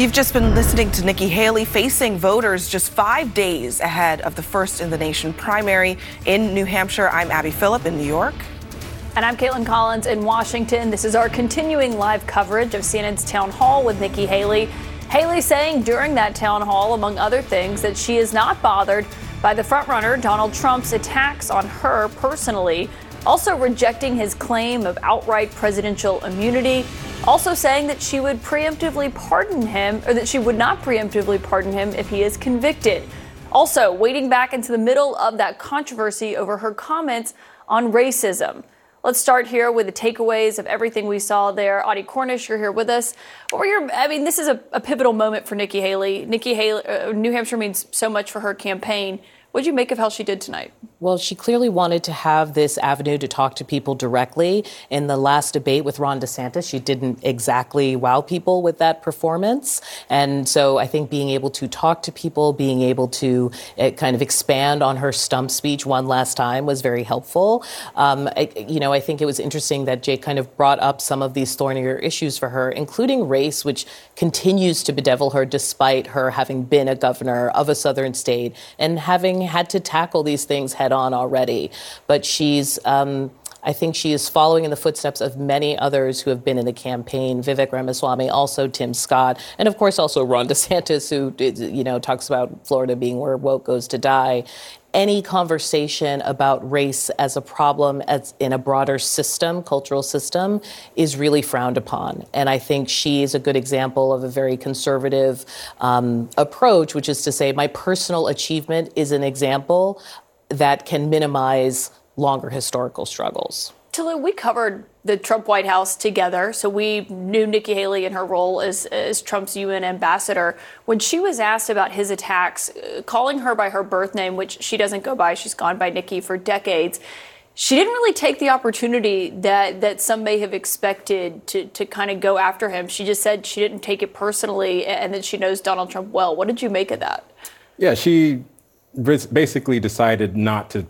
You've just been listening to Nikki Haley facing voters just five days ahead of the first in the nation primary in New Hampshire. I'm Abby Phillip in New York. And I'm Kaitlan Collins in Washington. This is our continuing live coverage of CNN's town hall with Nikki Haley. Haley saying during that town hall, among other things, that she is not bothered by the frontrunner Donald Trump's attacks on her personally, also rejecting his claim of outright presidential immunity also saying that she would preemptively pardon him, or that she would not preemptively pardon him if he is convicted. Also, wading back into the middle of that controversy over her comments on racism. Let's start here with the takeaways of everything we saw there. Audie Cornish, you're here with us. What were your, I mean, this is a, a pivotal moment for Nikki Haley. Nikki Haley, uh, New Hampshire means so much for her campaign. What did you make of how she did tonight? Well, she clearly wanted to have this avenue to talk to people directly. In the last debate with Ron DeSantis, she didn't exactly wow people with that performance. And so I think being able to talk to people, being able to uh, kind of expand on her stump speech one last time was very helpful. Um, I, you know, I think it was interesting that Jake kind of brought up some of these thornier issues for her, including race, which continues to bedevil her despite her having been a governor of a southern state and having had to tackle these things head on already. But she's, um, I think she is following in the footsteps of many others who have been in the campaign. Vivek Ramaswamy, also Tim Scott, and of course also Ron DeSantis, who you know talks about Florida being where woke goes to die any conversation about race as a problem as in a broader system, cultural system, is really frowned upon. And I think she is a good example of a very conservative um, approach, which is to say, my personal achievement is an example that can minimize longer historical struggles. Tulu, we covered the Trump White House together, so we knew Nikki Haley in her role as, as Trump's UN ambassador. When she was asked about his attacks, uh, calling her by her birth name, which she doesn't go by, she's gone by Nikki for decades. She didn't really take the opportunity that, that some may have expected to, to kind of go after him. She just said she didn't take it personally and that she knows Donald Trump well. What did you make of that? Yeah, she basically decided not to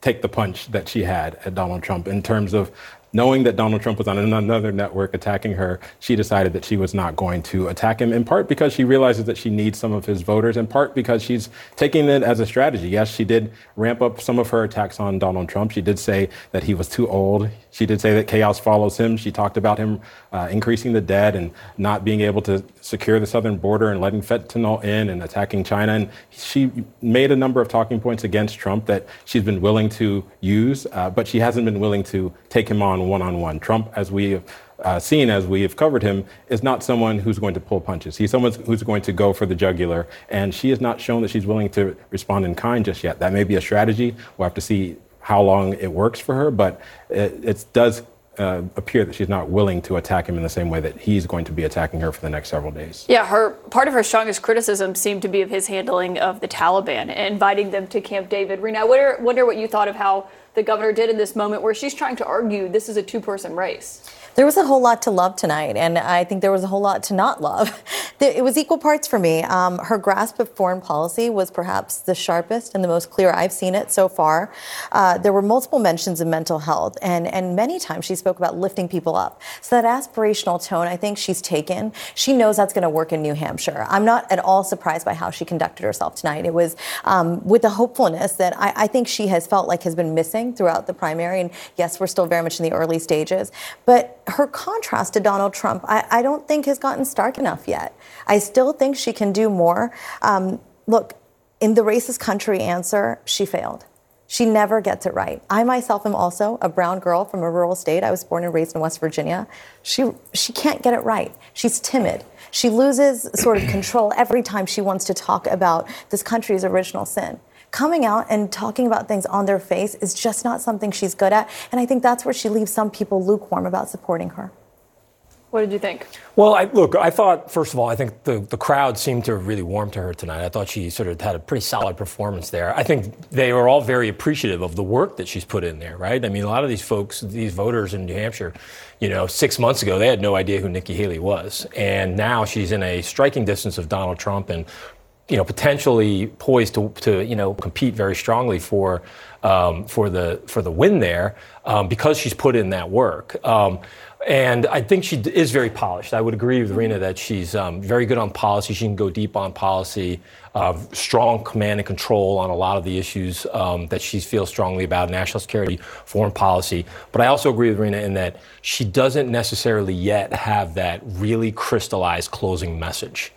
take the punch that she had at Donald Trump in terms of knowing that Donald Trump was on another network attacking her, she decided that she was not going to attack him, in part because she realizes that she needs some of his voters, in part because she's taking it as a strategy. Yes, she did ramp up some of her attacks on Donald Trump. She did say that he was too old. She did say that chaos follows him. She talked about him uh, increasing the debt and not being able to secure the southern border and letting fentanyl in and attacking China. And she made a number of talking points against Trump that she's been willing to use, uh, but she hasn't been willing to take him on one on one. Trump, as we have uh, seen as we have covered him, is not someone who's going to pull punches. He's someone who's going to go for the jugular, and she has not shown that she's willing to respond in kind just yet. That may be a strategy. We'll have to see how long it works for her, but it, it does uh, appear that she's not willing to attack him in the same way that he's going to be attacking her for the next several days. Yeah, her part of her strongest criticism seemed to be of his handling of the Taliban, inviting them to Camp David. Rina, I wonder, wonder what you thought of how the governor did in this moment where she's trying to argue this is a two person race. There was a whole lot to love tonight, and I think there was a whole lot to not love. It was equal parts for me. Um, her grasp of foreign policy was perhaps the sharpest and the most clear I've seen it so far. Uh, there were multiple mentions of mental health, and, and many times she spoke about lifting people up. So that aspirational tone, I think she's taken. She knows that's going to work in New Hampshire. I'm not at all surprised by how she conducted herself tonight. It was um, with a hopefulness that I, I think she has felt like has been missing throughout the primary. And yes, we're still very much in the early stages, but her contrast to Donald Trump, I, I don't think has gotten stark enough yet. I still think she can do more. Um, look, in the racist country answer, she failed. She never gets it right. I myself am also a brown girl from a rural state. I was born and raised in West Virginia. She, she can't get it right. She's timid. She loses sort of control every time she wants to talk about this country's original sin coming out and talking about things on their face is just not something she's good at. And I think that's where she leaves some people lukewarm about supporting her. What did you think? Well, I, look, I thought, first of all, I think the, the crowd seemed to have really warmed to her tonight. I thought she sort of had a pretty solid performance there. I think they were all very appreciative of the work that she's put in there, right? I mean, a lot of these folks, these voters in New Hampshire, you know, six months ago, they had no idea who Nikki Haley was. And now she's in a striking distance of Donald Trump and you know, potentially poised to, to you know, compete very strongly for, um, for, the, for the win there um, because she's put in that work. Um, and I think she is very polished. I would agree with Rina that she's um, very good on policy. She can go deep on policy, uh, strong command and control on a lot of the issues um, that she feels strongly about national security, foreign policy. But I also agree with Rina in that she doesn't necessarily yet have that really crystallized closing message.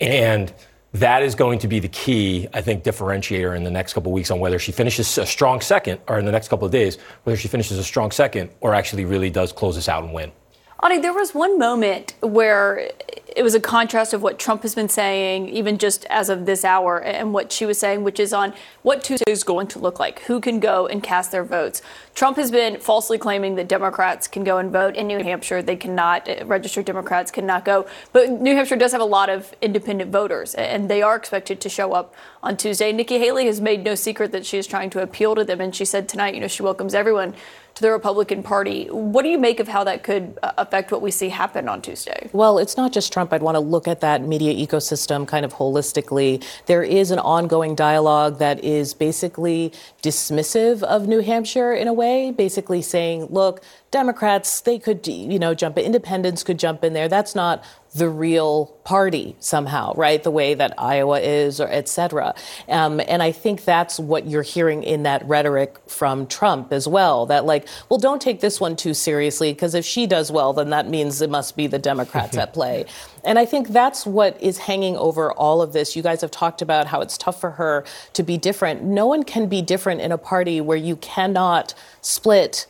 And that is going to be the key, I think, differentiator in the next couple of weeks on whether she finishes a strong second, or in the next couple of days, whether she finishes a strong second or actually really does close this out and win. Ani, there was one moment where it was a contrast of what Trump has been saying, even just as of this hour, and what she was saying, which is on what Tuesday is going to look like. Who can go and cast their votes? Trump has been falsely claiming that Democrats can go and vote in New Hampshire. They cannot, uh, registered Democrats cannot go. But New Hampshire does have a lot of independent voters, and they are expected to show up on Tuesday. Nikki Haley has made no secret that she is trying to appeal to them, and she said tonight, you know, she welcomes everyone to the Republican Party. What do you make of how that could uh, affect what we see happen on Tuesday? Well, it's not just Trump. I'd want to look at that media ecosystem kind of holistically. There is an ongoing dialogue that is basically dismissive of New Hampshire in a way, basically saying, look, Democrats, they could, you know, jump in, independents could jump in there. That's not the real party somehow, right? The way that Iowa is, or et cetera. Um, and I think that's what you're hearing in that rhetoric from Trump as well. That like, well, don't take this one too seriously because if she does well, then that means it must be the Democrats at play. And I think that's what is hanging over all of this. You guys have talked about how it's tough for her to be different. No one can be different in a party where you cannot split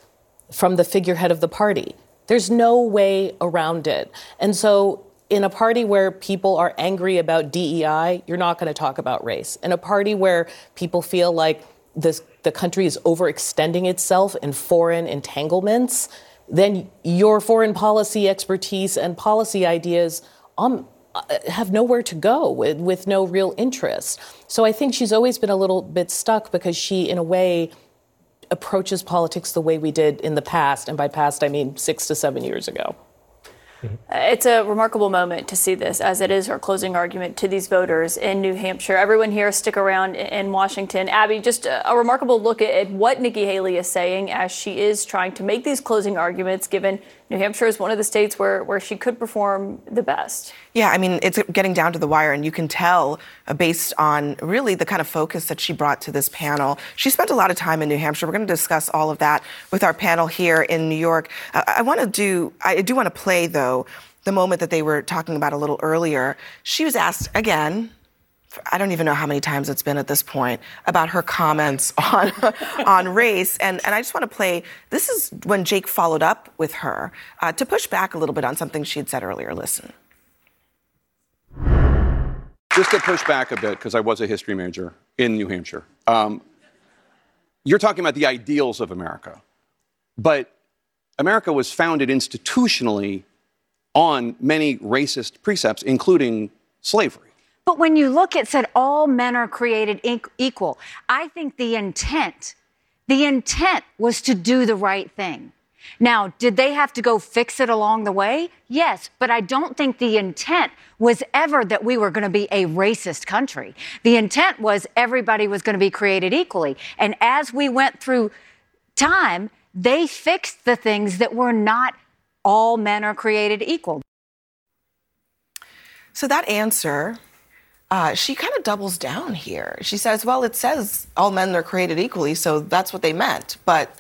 from the figurehead of the party. There's no way around it. And so in a party where people are angry about DEI, you're not going to talk about race. In a party where people feel like this, the country is overextending itself in foreign entanglements, then your foreign policy expertise and policy ideas um, have nowhere to go with, with no real interest. So I think she's always been a little bit stuck because she, in a way, approaches politics the way we did in the past. And by past, I mean six to seven years ago. Mm-hmm. It's a remarkable moment to see this, as it is her closing argument to these voters in New Hampshire. Everyone here, stick around in Washington. Abby, just a, a remarkable look at, what Nikki Haley is saying as she is trying to make these closing arguments, given New Hampshire is one of the states where, where she could perform the best. Yeah, I mean, it's getting down to the wire, and you can tell uh, based on really the kind of focus that she brought to this panel. She spent a lot of time in New Hampshire. We're going to discuss all of that with our panel here in New York. Uh, I want to do, I do want to play, though, the moment that they were talking about a little earlier. She was asked again, I don't even know how many times it's been at this point about her comments on on race, and and I just want to play. This is when Jake followed up with her uh, to push back a little bit on something she had said earlier. Listen. Just to push back a bit, because I was a history major in New Hampshire. Um, you're talking about the ideals of America, but America was founded institutionally on many racist precepts, including slavery. But when you look at said all men are created equal, I think the intent, the intent was to do the right thing. Now, did they have to go fix it along the way? Yes, but I don't think the intent was ever that we were going to be a racist country. The intent was everybody was going to be created equally. And as we went through time, they fixed the things that were not all men are created equal. So that answer uh, she kind of doubles down here. She says, well, it says all men are created equally, so that's what they meant. But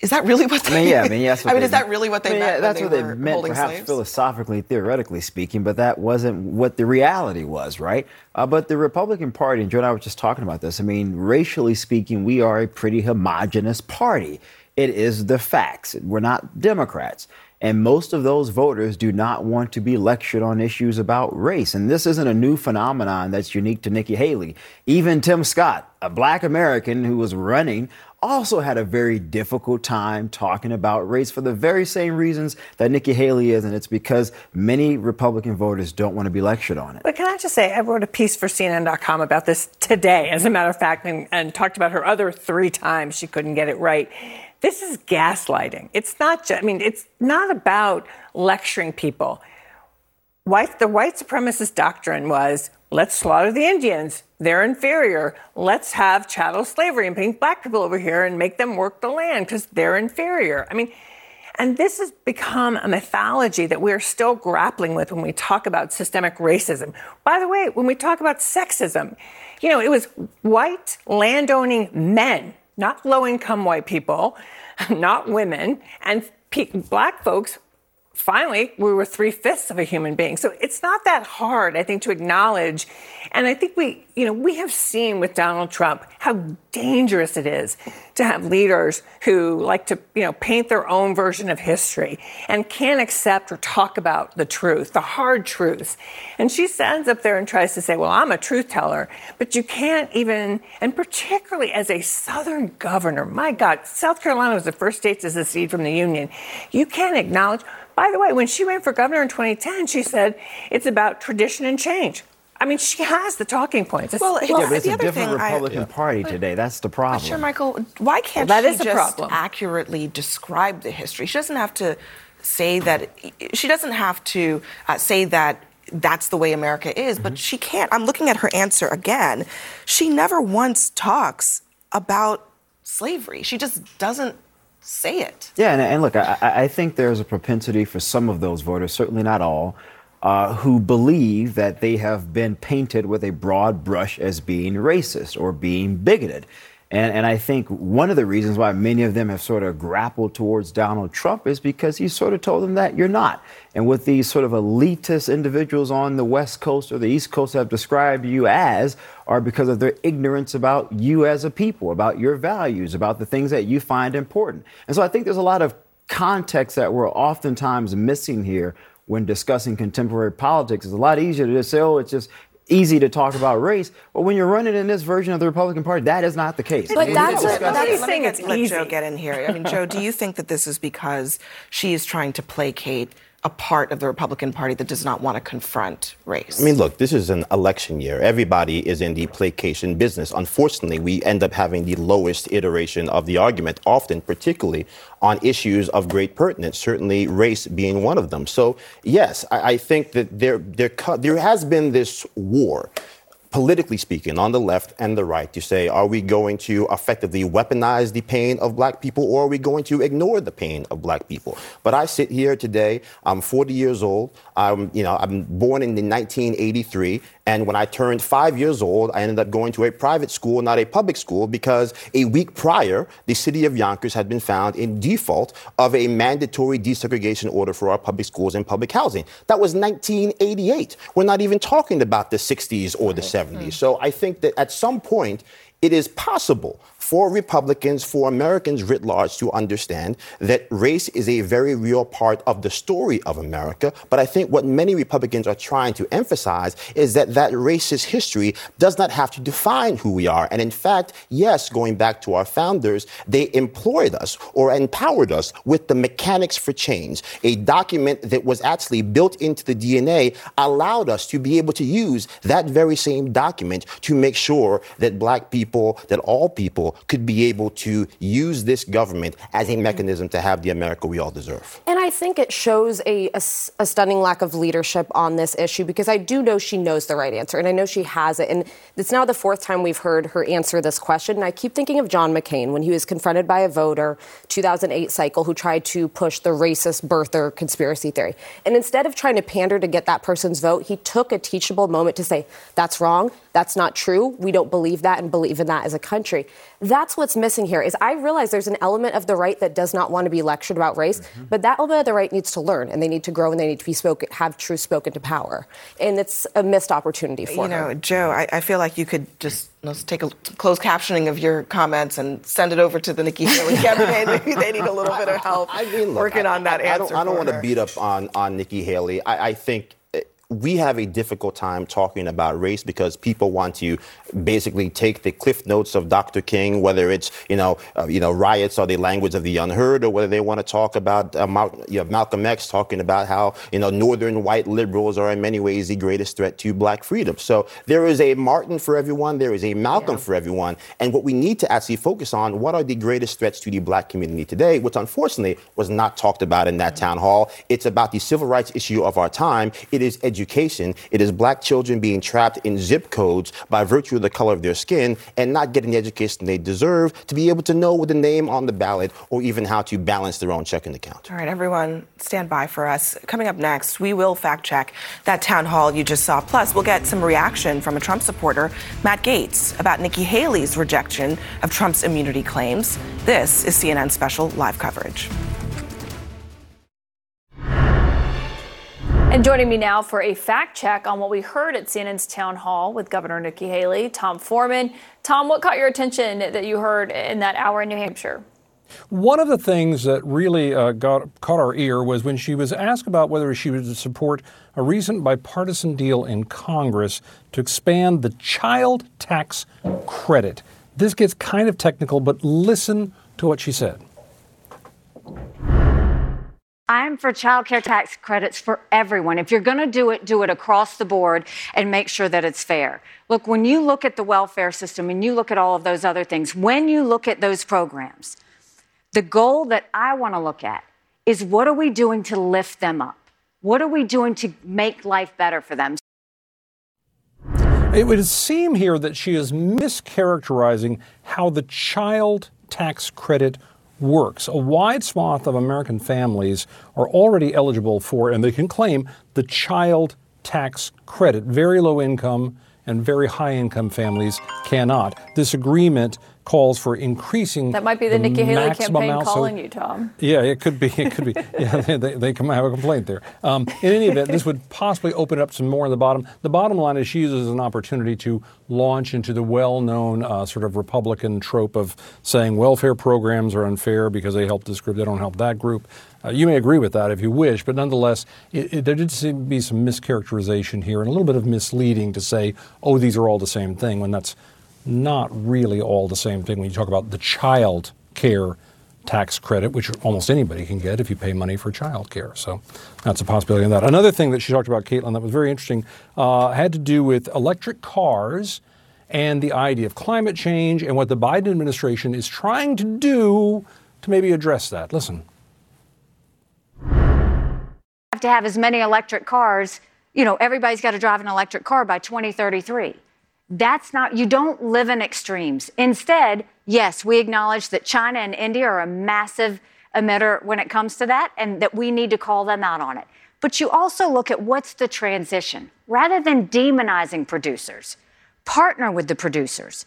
is that really what they I mean, yeah, I mean, yes. I mean, is that really what they I mean, meant? Yeah, that's they what they meant, perhaps slaves? philosophically, theoretically speaking, but that wasn't what the reality was, right? Uh, but the Republican Party, and Joe and I were just talking about this, I mean, racially speaking, we are a pretty homogenous party. It is the facts. We're not Democrats. And most of those voters do not want to be lectured on issues about race. And this isn't a new phenomenon that's unique to Nikki Haley. Even Tim Scott, a black American who was running, also had a very difficult time talking about race for the very same reasons that Nikki Haley is. And it's because many Republican voters don't want to be lectured on it. But can I just say, I wrote a piece for CNN.com about this today, as a matter of fact, and, and talked about her other three times she couldn't get it right. This is gaslighting. It's not just, I mean, it's not about lecturing people. White, the white supremacist doctrine was let's slaughter the Indians. They're inferior. Let's have chattel slavery and bring black people over here and make them work the land because they're inferior. I mean, and this has become a mythology that we're still grappling with when we talk about systemic racism. By the way, when we talk about sexism, you know, it was white landowning men, not low income white people, not women, and black folks finally, we were three fifths of a human being. So it's not that hard, I think, to acknowledge. And I think we, you know, we have seen with Donald Trump how dangerous it is to have leaders who like to, you know, paint their own version of history and can't accept or talk about the truth, the hard truth. And she stands up there and tries to say, well, I'm a truth teller, but you can't even, and particularly as a Southern governor, my God, South Carolina was the first state to secede from the Union. You can't acknowledge by the way, when she ran for governor in 2010, she said it's about tradition and change. I mean, she has the talking points. It's, well, yeah, but it's a different Republican I, Party today. That's the problem. Sure, Michael. Why can't well, she just problem. accurately describe the history? She doesn't have to say that. She doesn't have to uh, say that that's the way America is, mm-hmm. but she can't. I'm looking at her answer again. She never once talks about slavery. She just doesn't say it. Yeah, and, and look, I, I, think there's a propensity for some of those voters, certainly not all, uh, who believe that they have been painted with a broad brush as being racist or being bigoted. And, and I think one of the reasons why many of them have sort of grappled towards Donald Trump is because he sort of told them that you're not. And what these sort of elitist individuals on the West Coast or the East Coast have described you as are because of their ignorance about you as a people, about your values, about the things that you find important. And so I think there's a lot of context that we're oftentimes missing here when discussing contemporary politics. It's a lot easier to just say, oh, it's just easy to talk about race, but when you're running in this version of the Republican Party, that is not the case. But that's, a, that's saying it's let easy. Joe get in here. I mean, Joe, do you think that this is because she is trying to placate a part of the Republican Party that does not want to confront race. I mean, look, this is an election year. Everybody is in the placation business. Unfortunately, we end up having the lowest iteration of the argument, often, particularly on issues of great pertinence, certainly race being one of them. So, yes, I, I think that there, there, there has been this war politically speaking, on the left and the right, to say, are we going to effectively weaponize the pain of black people or are we going to ignore the pain of black people? But I sit here today, I'm 40 years old, I'm, you know, I'm born in 1983, and when I turned five years old, I ended up going to a private school, not a public school, because a week prior, the city of Yonkers had been found in default of a mandatory desegregation order for our public schools and public housing. That was 1988. We're not even talking about the 60s or the 70s. Hmm. So I think that at some point, it is possible for Republicans, for Americans writ large to understand that race is a very real part of the story of America. But I think what many Republicans are trying to emphasize is that that racist history does not have to define who we are. And in fact, yes, going back to our founders, they employed us or empowered us with the mechanics for change. A document that was actually built into the DNA allowed us to be able to use that very same document to make sure that black people, that all people could be able to use this government as a mechanism to have the America we all deserve. And I think it shows a, a, a, stunning lack of leadership on this issue because I do know she knows the right answer and I know she has it. And it's now the fourth time we've heard her answer this question. And I keep thinking of John McCain when he was confronted by a voter, 2008 cycle, who tried to push the racist birther conspiracy theory. And instead of trying to pander to get that person's vote, he took a teachable moment to say, that's wrong. That's not true. We don't believe that and believe in that as a country. That's what's missing here is I realize there's an element of the right that does not want to be lectured about race, mm-hmm. but that element of the right needs to learn and they need to grow and they need to be spoken, have truth spoken to power. And it's a missed opportunity for You know. Joe, I, I, feel like you could just let's take a closed captioning of your comments and send it over to the Nikki Haley campaign. Maybe they need a little bit of help I mean, look, working I, on that I, answer. I don't, don't want to beat up on, on Nikki Haley. I, I think we have a difficult time talking about race because people want to basically take the cliff notes of Dr. King, whether it's you know uh, you know riots are the language of the unheard, or whether they want to talk about uh, Mal- you know, Malcolm X talking about how you know northern white liberals are in many ways the greatest threat to black freedom. So there is a Martin for everyone, there is a Malcolm yeah. for everyone, and what we need to actually focus on what are the greatest threats to the black community today, which unfortunately was not talked about in that town hall. It's about the civil rights issue of our time. It is education. It is black children being trapped in zip codes by virtue of the color of their skin and not getting the education they deserve to be able to know the name on the ballot or even how to balance their own checking account. All right, everyone, stand by for us. Coming up next, we will fact check that town hall you just saw. Plus, we'll get some reaction from a Trump supporter, Matt Gaetz, about Nikki Haley's rejection of Trump's immunity claims. This is CNN special live coverage. And joining me now for a fact check on what we heard at CNN's town hall with Governor Nikki Haley, Tom Foreman. Tom, what caught your attention that you heard in that hour in New Hampshire? One of the things that really uh, got, caught our ear was when she was asked about whether she would support a recent bipartisan deal in Congress to expand the child tax credit. This gets kind of technical, but listen to what she said. I'm for child care tax credits for everyone. If you're going to do it, do it across the board and make sure that it's fair. Look, when you look at the welfare system and you look at all of those other things, when you look at those programs, the goal that I want to look at is what are we doing to lift them up? What are we doing to make life better for them? It would seem here that she is mischaracterizing how the child tax credit works. A wide swath of American families are already eligible for, and they can claim, the child tax credit. Very low income and very high income families cannot. This agreement calls for increasing. That might be the, the Nikki Haley campaign calling you, Tom. Yeah, it could be. It could be. yeah, they, they come have a complaint there. Um, in any event, this would possibly open up some more in the bottom. The bottom line is she uses an opportunity to launch into the well-known uh, sort of Republican trope of saying welfare programs are unfair because they help this group, they don't help that group. Uh, you may agree with that if you wish, but nonetheless, it, it, there did seem to be some mischaracterization here and a little bit of misleading to say, oh, these are all the same thing, when that's not really all the same thing when you talk about the child care tax credit, which almost anybody can get if you pay money for child care. So that's a possibility in that. Another thing that she talked about, Kaitlan, that was very interesting uh, had to do with electric cars and the idea of climate change and what the Biden administration is trying to do to maybe address that. Listen. Have to have as many electric cars. You know, everybody's got to drive an electric car by 2033. That's not, you don't live in extremes. Instead, yes, we acknowledge that China and India are a massive emitter when it comes to that and that we need to call them out on it. But you also look at what's the transition. Rather than demonizing producers, partner with the producers.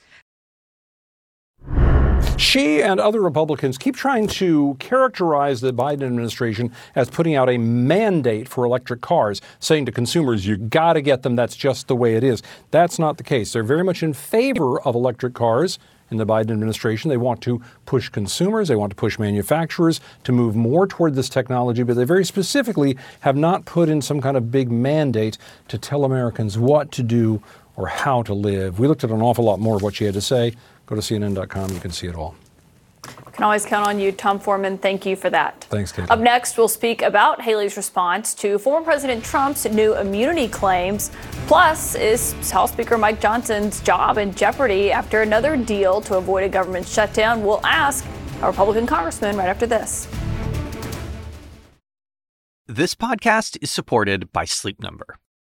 She and other Republicans keep trying to characterize the Biden administration as putting out a mandate for electric cars, saying to consumers, you got to get them, that's just the way it is. That's not the case. They're very much in favor of electric cars in the Biden administration. They want to push consumers, they want to push manufacturers to move more toward this technology, but they very specifically have not put in some kind of big mandate to tell Americans what to do or how to live. We looked at an awful lot more of what she had to say. Go to CNN.com, you can see it all. Can always count on you, Tom Foreman. Thank you for that. Thanks, Kate. Up next, we'll speak about Haley's response to former President Trump's new immunity claims. Plus, is House Speaker Mike Johnson's job in jeopardy after another deal to avoid a government shutdown? We'll ask a Republican congressman right after this. This podcast is supported by Sleep Number.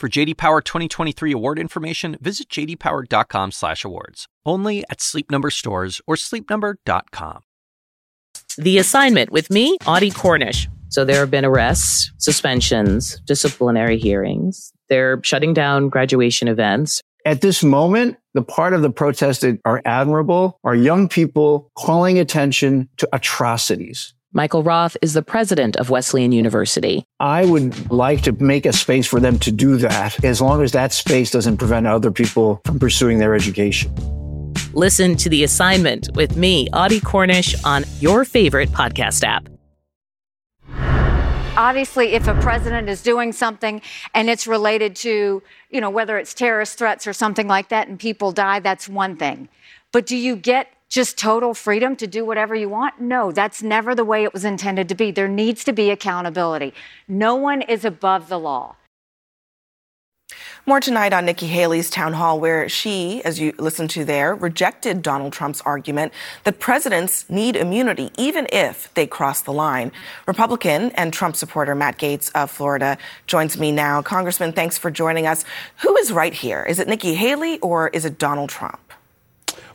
For JD Power 2023 award information, visit jdpower.com/awards. Only at Sleep Number stores or sleepnumber.com. The assignment with me, Audie Cornish. So there have been arrests, suspensions, disciplinary hearings. They're shutting down graduation events. At this moment, the part of the protest that are admirable are young people calling attention to atrocities. Michael Roth is the president of Wesleyan University. I would like to make a space for them to do that as long as that space doesn't prevent other people from pursuing their education. Listen to the assignment with me, Audie Cornish, on your favorite podcast app. Obviously, if a president is doing something and it's related to, you know, whether it's terrorist threats or something like that and people die, that's one thing. But do you get just total freedom to do whatever you want? No, that's never the way it was intended to be. There needs to be accountability. No one is above the law. More tonight on Nikki Haley's town hall, where she, as you listened to there, rejected Donald Trump's argument that presidents need immunity even if they cross the line. Republican and Trump supporter Matt Gaetz of Florida joins me now. Congressman, thanks for joining us. Who is right here? Is it Nikki Haley or is it Donald Trump?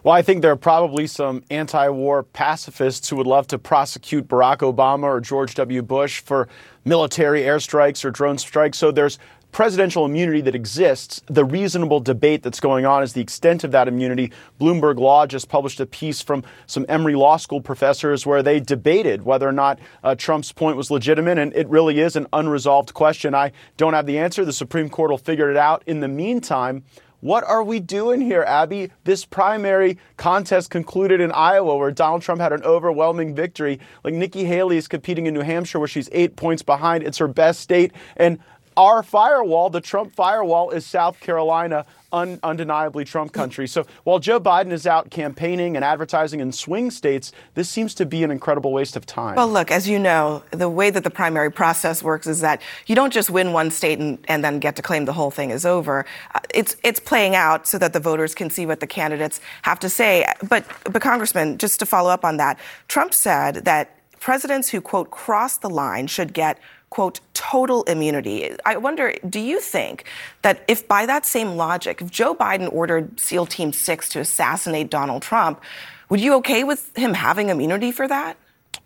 Well, I think there are probably some anti war pacifists who would love to prosecute Barack Obama or George W. Bush for military airstrikes or drone strikes. So there's presidential immunity that exists. The reasonable debate that's going on is the extent of that immunity. Bloomberg Law just published a piece from some Emory Law School professors where they debated whether or not uh, Trump's point was legitimate, and it really is an unresolved question. I don't have the answer. The Supreme Court will figure it out. In the meantime, what are we doing here, Abby? This primary contest concluded in Iowa where Donald Trump had an overwhelming victory. Like Nikki Haley is competing in New Hampshire where she's eight points behind. It's her best state. And our firewall, the Trump firewall, is South Carolina, un- undeniably Trump country. So while Joe Biden is out campaigning and advertising in swing states, this seems to be an incredible waste of time. Well, look, as you know, the way that the primary process works is that you don't just win one state and, and then get to claim the whole thing is over. Uh, it's it's playing out so that the voters can see what the candidates have to say. But but Congressman, just to follow up on that, Trump said that presidents who quote cross the line should get quote, total immunity. I wonder, do you think that if by that same logic, if Joe Biden ordered SEAL Team 6 to assassinate Donald Trump, would you okay with him having immunity for that?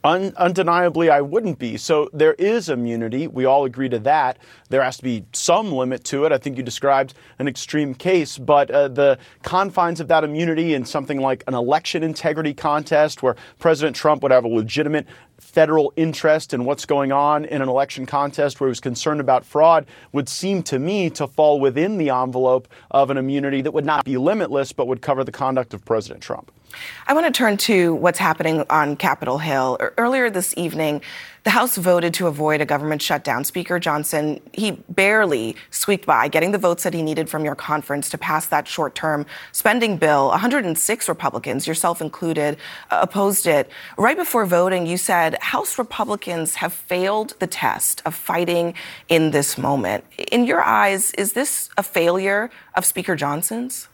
Un- undeniably, I wouldn't be. So there is immunity. We all agree to that. There has to be some limit to it. I think you described an extreme case, but uh, the confines of that immunity in something like an election integrity contest where President Trump would have a legitimate federal interest in what's going on in an election contest where he was concerned about fraud would seem to me to fall within the envelope of an immunity that would not be limitless but would cover the conduct of President Trump. I want to turn to what's happening on Capitol Hill. Earlier this evening, the House voted to avoid a government shutdown. Speaker Johnson, he barely squeaked by, getting the votes that he needed from your conference to pass that short term spending bill. 106 Republicans, yourself included, uh, opposed it. Right before voting, you said House Republicans have failed the test of fighting in this moment. In your eyes, is this a failure of Speaker Johnson's?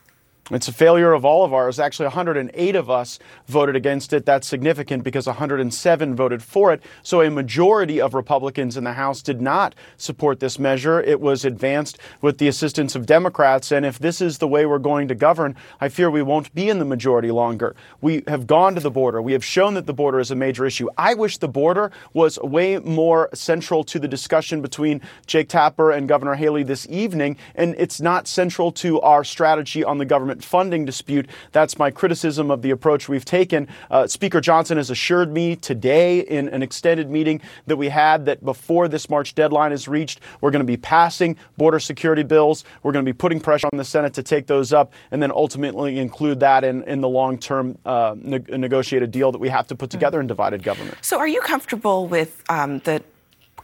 It's a failure of all of ours. Actually, 108 of us voted against it. That's significant because 107 voted for it. So a majority of Republicans in the House did not support this measure. It was advanced with the assistance of Democrats. And if this is the way we're going to govern, I fear we won't be in the majority longer. We have gone to the border. We have shown that the border is a major issue. I wish the border was way more central to the discussion between Jake Tapper and Governor Haley this evening. And it's not central to our strategy on the government government funding dispute. That's my criticism of the approach we've taken. Uh, Speaker Johnson has assured me today in an extended meeting that we had that before this March deadline is reached, we're going to be passing border security bills. We're going to be putting pressure on the Senate to take those up and then ultimately include that in, in the long term uh, ne- negotiated deal that we have to put together in divided government. So, are you comfortable with um, the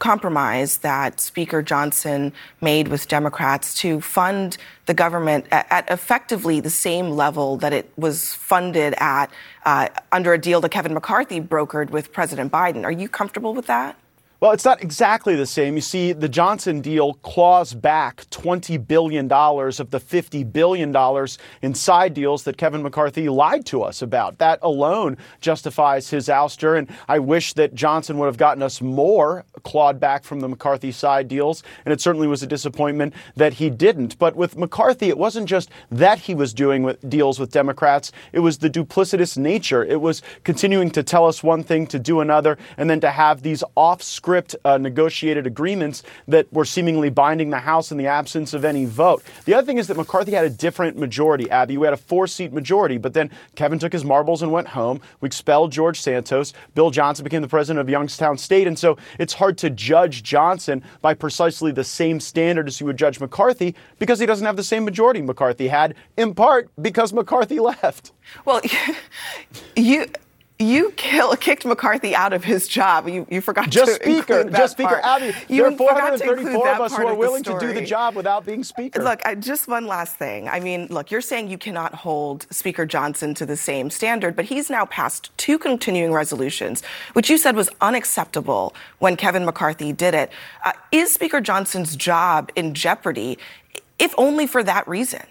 compromise that Speaker Johnson made with Democrats to fund the government at, at effectively the same level that it was funded at uh, under a deal that Kevin McCarthy brokered with President Biden. Are you comfortable with that? Well, it's not exactly the same. You see, the Johnson deal claws back $20 billion of the $50 billion in side deals that Kevin McCarthy lied to us about. That alone justifies his ouster. And I wish that Johnson would have gotten us more clawed back from the McCarthy side deals. And it certainly was a disappointment that he didn't. But with McCarthy, it wasn't just that he was doing with deals with Democrats, it was the duplicitous nature. It was continuing to tell us one thing, to do another, and then to have these off script script uh, negotiated agreements that were seemingly binding the House in the absence of any vote. The other thing is that McCarthy had a different majority, Abby. We had a four seat majority, but then Kevin took his marbles and went home. We expelled George Santos. Bill Johnson became the president of Youngstown State. And so it's hard to judge Johnson by precisely the same standard as you would judge McCarthy because he doesn't have the same majority McCarthy had, in part because McCarthy left. Well, you you kill, kicked McCarthy out of his job. You, you forgot just to speaker, just speaker part. Abby. You there are 434 of us who are willing to do the job without being speaker. Look, I, just one last thing. I mean, look, you're saying you cannot hold Speaker Johnson to the same standard, but he's now passed two continuing resolutions, which you said was unacceptable when Kevin McCarthy did it. Uh, is Speaker Johnson's job in jeopardy, if only for that reason?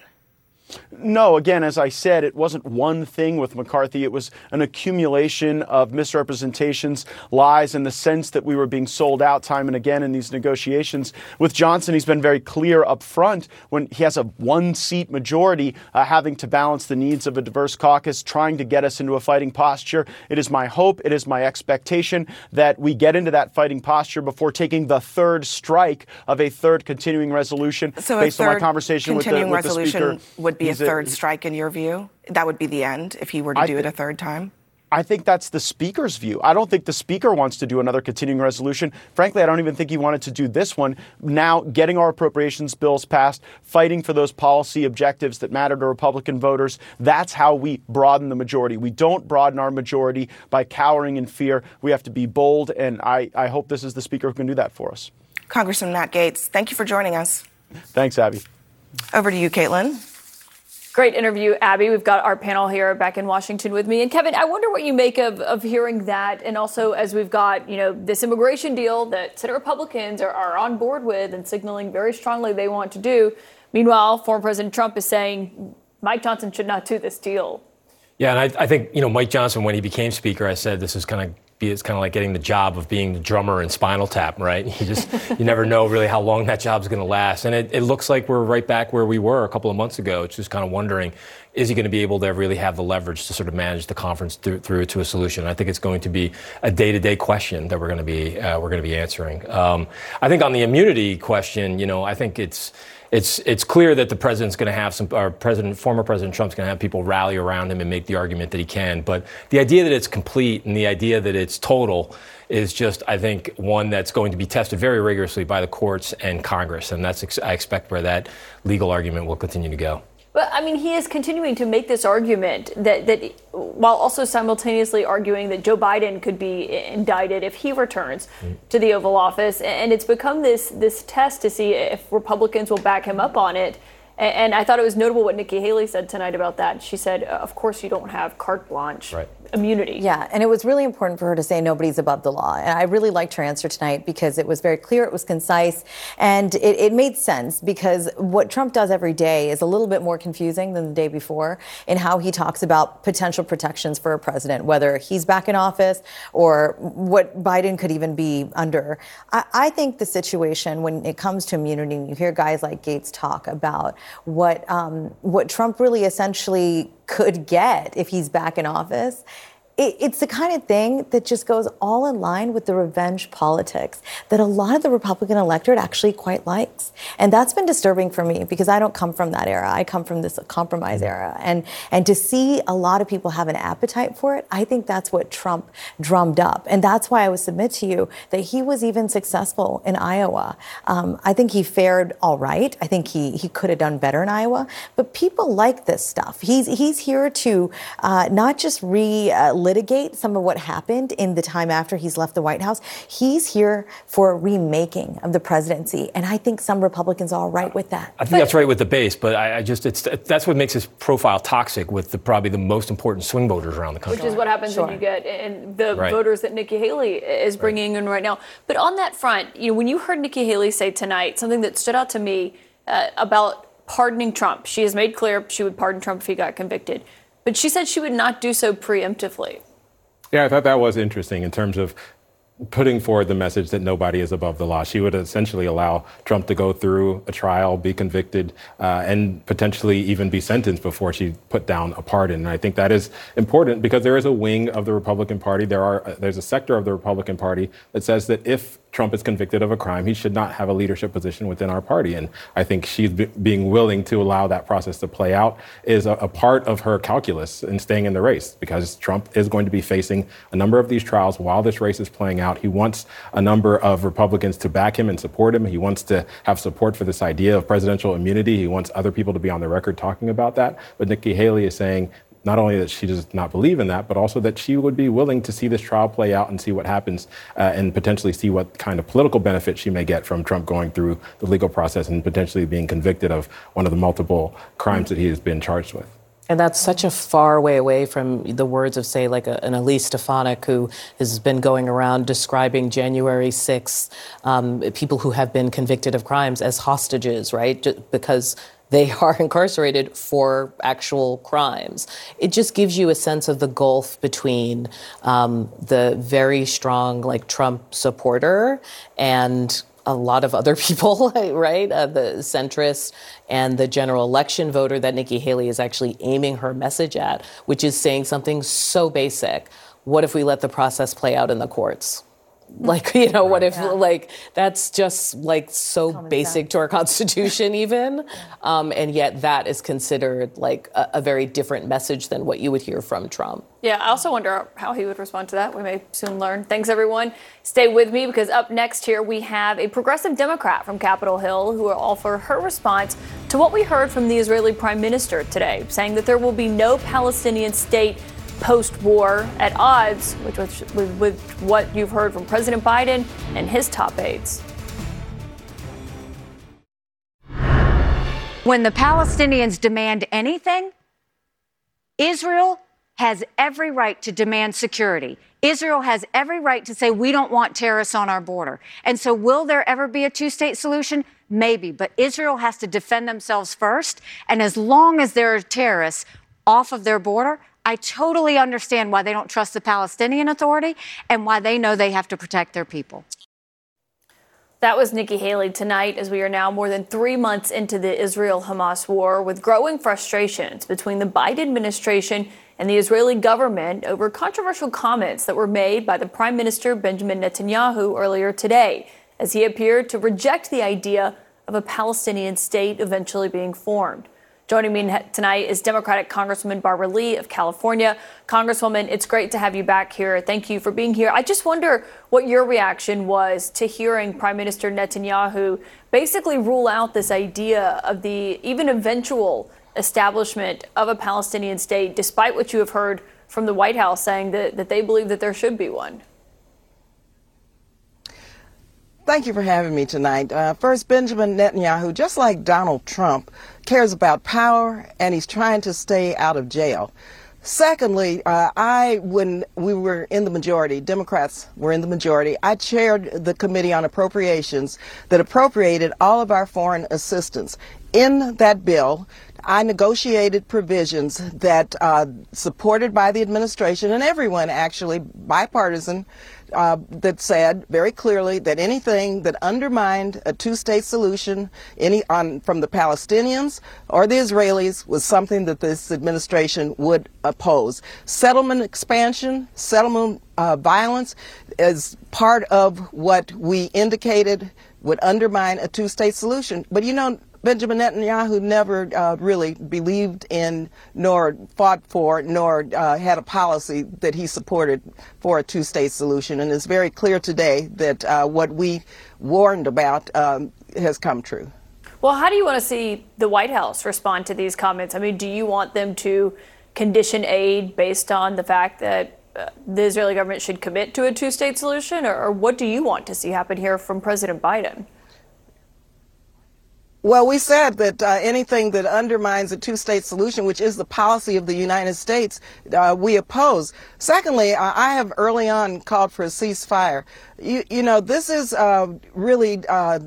No, again, as I said, it wasn't one thing with McCarthy. It was an accumulation of misrepresentations, lies, and the sense that we were being sold out time and again in these negotiations. With Johnson, he's been very clear up front when he has a one seat majority, uh, having to balance the needs of a diverse caucus, trying to get us into a fighting posture. It is my hope, it is my expectation that we get into that fighting posture before taking the third strike of a third continuing resolution so based on my conversation with the, with the speaker. Would be a third a, strike in your view? That would be the end if he were to I do th- it a third time? I think that's the speaker's view. I don't think the speaker wants to do another continuing resolution. Frankly, I don't even think he wanted to do this one. Now, getting our appropriations bills passed, fighting for those policy objectives that matter to Republican voters, that's how we broaden the majority. We don't broaden our majority by cowering in fear. We have to be bold, and I, I hope this is the speaker who can do that for us. Congressman Matt Gaetz, thank you for joining us. Thanks, Abby. Over to you, Kaitlan. Great interview, Abby. We've got our panel here back in Washington with me. And Kevin, I wonder what you make of, of hearing that. And also, as we've got, you know, this immigration deal that Senate Republicans are, are on board with and signaling very strongly they want to do. Meanwhile, former President Trump is saying Mike Johnson should not do this deal. Yeah, and I, I think, you know, Mike Johnson, when he became Speaker, I said this is kind of it's kind of like getting the job of being the drummer in Spinal Tap, right? You just you never know really how long that job's going to last, and it, it looks like we're right back where we were a couple of months ago. It's just kind of wondering, is he going to be able to really have the leverage to sort of manage the conference through, through to a solution? I think it's going to be a day-to-day question that we're going to be uh, we're going to be answering. Um, I think on the immunity question, you know, I think it's it's it's clear that the president's going to have some, or President, former President Trump's going to have people rally around him and make the argument that he can. But the idea that it's complete and the idea that it's total is just, I think, one that's going to be tested very rigorously by the courts and Congress, and that's I expect where that legal argument will continue to go. But I mean, he is continuing to make this argument that that while also simultaneously arguing that Joe Biden could be indicted if he returns mm-hmm. to the Oval Office, and it's become this this test to see if Republicans will back him up on it. And I thought it was notable what Nikki Haley said tonight about that. She said, "Of course, you don't have carte blanche right. Immunity." Yeah, and it was really important for her to say nobody's above the law. And I really liked her answer tonight because it was very clear, it was concise, and it, it made sense. Because what Trump does every day is a little bit more confusing than the day before in how he talks about potential protections for a president, whether he's back in office or what Biden could even be under. I, I think the situation when it comes to immunity, and you hear guys like Gaetz talk about what um, what Trump really essentially could get if he's back in office it, it's the kind of thing that just goes all in line with the revenge politics that a lot of the Republican electorate actually quite likes. And that's been disturbing for me because I don't come from that era. I come from this compromise era. And, and to see a lot of people have an appetite for it, I think that's what Trump drummed up. And that's why I would submit to you that he was even successful in Iowa. Um, I think he fared all right. I think he, he could have done better in Iowa. But people like this stuff. He's, he's here to uh, not just relive litigate some of what happened in the time after he's left the White House. He's here for a remaking of the presidency, and I think some Republicans are all right with that. I think that's right with the base, but I, I just it's that's what makes his profile toxic with the probably the most important swing voters around the country. Which is what happens Sure. when you get and the Right. voters that Nikki Haley is bringing in right now. But on that front, you know, when you heard Nikki Haley say tonight something that stood out to me uh, about pardoning Trump, she has made clear she would pardon Trump if he got convicted, but she said she would not do so preemptively. Yeah, I thought that was interesting in terms of putting forward the message that nobody is above the law. She would essentially allow Trump to go through a trial, be convicted, uh, and potentially even be sentenced before she put down a pardon. And I think that is important because there is a wing of the Republican Party. There are uh, there's a sector of the Republican Party that says that if Trump is convicted of a crime, he should not have a leadership position within our party. And I think she's be- being willing to allow that process to play out is a, a part of her calculus in staying in the race because Trump is going to be facing a number of these trials while this race is playing out. He wants a number of Republicans to back him and support him. He wants to have support for this idea of presidential immunity. He wants other people to be on the record talking about that. But Nikki Haley is saying, not only that she does not believe in that, but also that she would be willing to see this trial play out and see what happens uh, and potentially see what kind of political benefit she may get from Trump going through the legal process and potentially being convicted of one of the multiple crimes that he has been charged with. And that's such a far way away from the words of, say, like a, an Elise Stefanik, who has been going around describing January 6th, um, people who have been convicted of crimes as hostages, right? Ju- Because they are incarcerated for actual crimes. It just gives you a sense of the gulf between um, the very strong, like Trump supporter and a lot of other people, right? Uh, the centrist and the general election voter that Nikki Haley is actually aiming her message at, which is saying something so basic. What if we let the process play out in the courts? Like, you know, what if, like, that's just like so basic to our Constitution, even. Um, and yet that is considered like a, a very different message than what you would hear from Trump. Yeah, I also wonder how he would respond to that. We may soon learn. Thanks, everyone. Stay with me because up next here we have a progressive Democrat from Capitol Hill who will offer her response to what we heard from the Israeli Prime Minister today, saying that there will be no Palestinian state post war at odds with, with, with what you've heard from President Biden and his top aides. When the Palestinians demand anything, Israel has every right to demand security. Israel has every right to say, we don't want terrorists on our border. And so, will there ever be a two state solution? Maybe. But Israel has to defend themselves first. And as long as there are terrorists off of their border, I totally understand why they don't trust the Palestinian Authority and why they know they have to protect their people. That was Nikki Haley tonight as we are now more than three months into the Israel Hamas war with growing frustrations between the Biden administration and the Israeli government over controversial comments that were made by the Prime Minister Benjamin Netanyahu earlier today as he appeared to reject the idea of a Palestinian state eventually being formed. Joining me tonight is Democratic Congresswoman Barbara Lee of California. Congresswoman, it's great to have you back here. Thank you for being here. I just wonder what your reaction was to hearing Prime Minister Netanyahu basically rule out this idea of the even eventual establishment of a Palestinian state, despite what you have heard from the White House saying that, that they believe that there should be one. Thank you for having me tonight. Uh, first, Benjamin Netanyahu, just like Donald Trump, cares about power and he's trying to stay out of jail. Secondly, uh, I, when we were in the majority, Democrats were in the majority, I chaired the Committee on Appropriations that appropriated all of our foreign assistance. In that bill, I negotiated provisions that, uh, supported by the administration and everyone actually, bipartisan, uh, that said very clearly that anything that undermined a two-state solution, any on from the Palestinians or the Israelis, was something that this administration would oppose. Settlement expansion, settlement uh, violence, is part of what we indicated would undermine a two-state solution. But you know. Benjamin Netanyahu never uh, really believed in, nor fought for, nor uh, had a policy that he supported for a two state solution. And it's very clear today that uh, what we warned about um, has come true. Well, how do you want to see the White House respond to these comments? I mean, do you want them to condition aid based on the fact that uh, the Israeli government should commit to a two state solution, or, or what do you want to see happen here from President Biden? Well, we said that uh, anything that undermines a two state solution, which is the policy of the United States, uh, we oppose. Secondly, I have early on called for a ceasefire. You, you know, this is uh, really uh,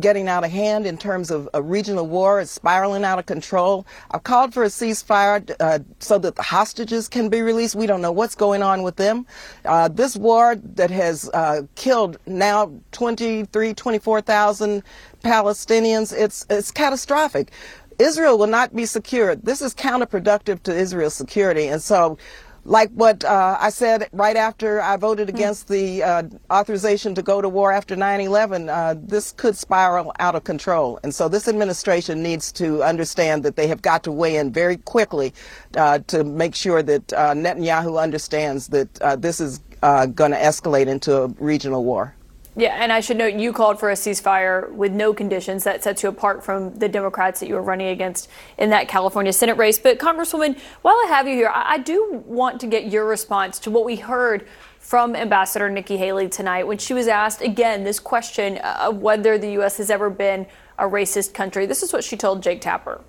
getting out of hand in terms of a regional war. It's spiraling out of control. I've called for a ceasefire uh, so that the hostages can be released. We don't know what's going on with them. Uh, this war that has uh, killed now 23, 24,000 Palestinians, it's, it's catastrophic. Israel will not be secure. This is counterproductive to Israel's security. And so like what uh, I said right after I voted hmm. against the uh, authorization to go to war after 9 11, uh, this could spiral out of control. And so this administration needs to understand that they have got to weigh in very quickly uh, to make sure that uh, Netanyahu understands that uh, this is going to escalate into a regional war. Yeah, and I should note you called for a ceasefire with no conditions. That sets you apart from the Democrats that you were running against in that California Senate race. But, Congresswoman, while I have you here, I, I do want to get your response to what we heard from Ambassador Nikki Haley tonight when she was asked again this question of whether the U.S. has ever been a racist country. This is what she told Jake Tapper.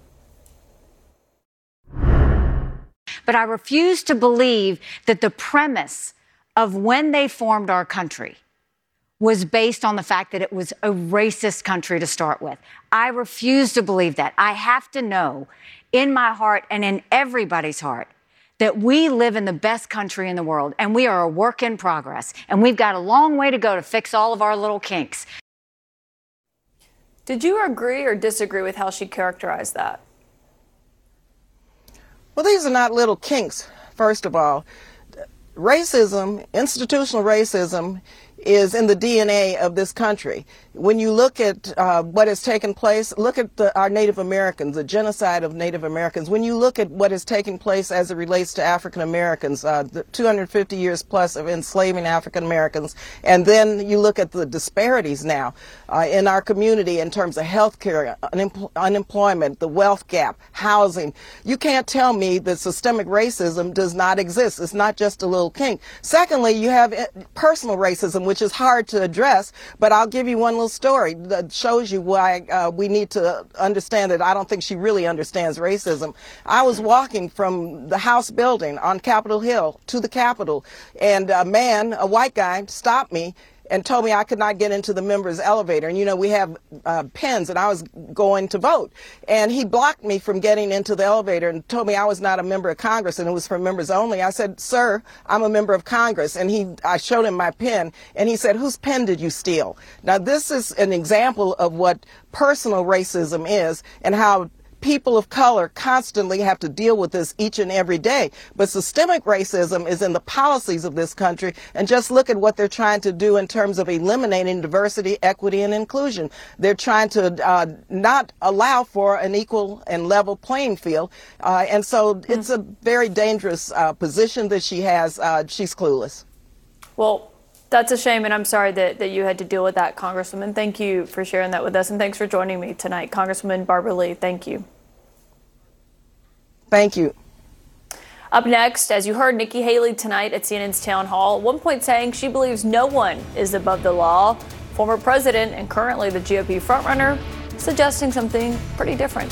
But I refuse to believe that the premise of when they formed our country was based on the fact that it was a racist country to start with. I refuse to believe that. I have to know in my heart and in everybody's heart that we live in the best country in the world and we are a work in progress and we've got a long way to go to fix all of our little kinks. Did you agree or disagree with how she characterized that? Well, these are not little kinks, first of all. Racism, institutional racism, is in the DNA of this country. When you look at uh, what has taken place, look at the, our Native Americans, the genocide of Native Americans. When you look at what has taken place as it relates to African Americans, uh, 250 years plus of enslaving African Americans, and then you look at the disparities now uh, in our community in terms of health care, unemployment, the wealth gap, housing. You can't tell me that systemic racism does not exist. It's not just a little kink. Secondly, you have uh, personal racism, which is hard to address, but I'll give you one story that shows you why uh, we need to understand it. I don't think she really understands racism. I was walking from the House building on Capitol Hill to the Capitol, and a man, a white guy, stopped me and told me I could not get into the members elevator. And you know, we have uh, pens and I was going to vote. And he blocked me from getting into the elevator and told me I was not a member of Congress and it was for members only. I said, sir, I'm a member of Congress. And he, I showed him my pen and he said, whose pen did you steal? Now, this is an example of what personal racism is and how people of color constantly have to deal with this each and every day. But systemic racism is in the policies of this country. And just look at what they're trying to do in terms of eliminating diversity, equity, and inclusion. They're trying to uh, not allow for an equal and level playing field. Uh, and so it's a very dangerous uh, position that she has. Uh, she's clueless. Well, that's a shame, and I'm sorry that, that you had to deal with that, Congresswoman. Thank you for sharing that with us, and thanks for joining me tonight, Congresswoman Barbara Lee. Thank you. Thank you. Up next, as you heard Nikki Haley tonight at CNN's town hall, one point saying she believes no one is above the law. Former president and currently the GOP frontrunner suggesting something pretty different.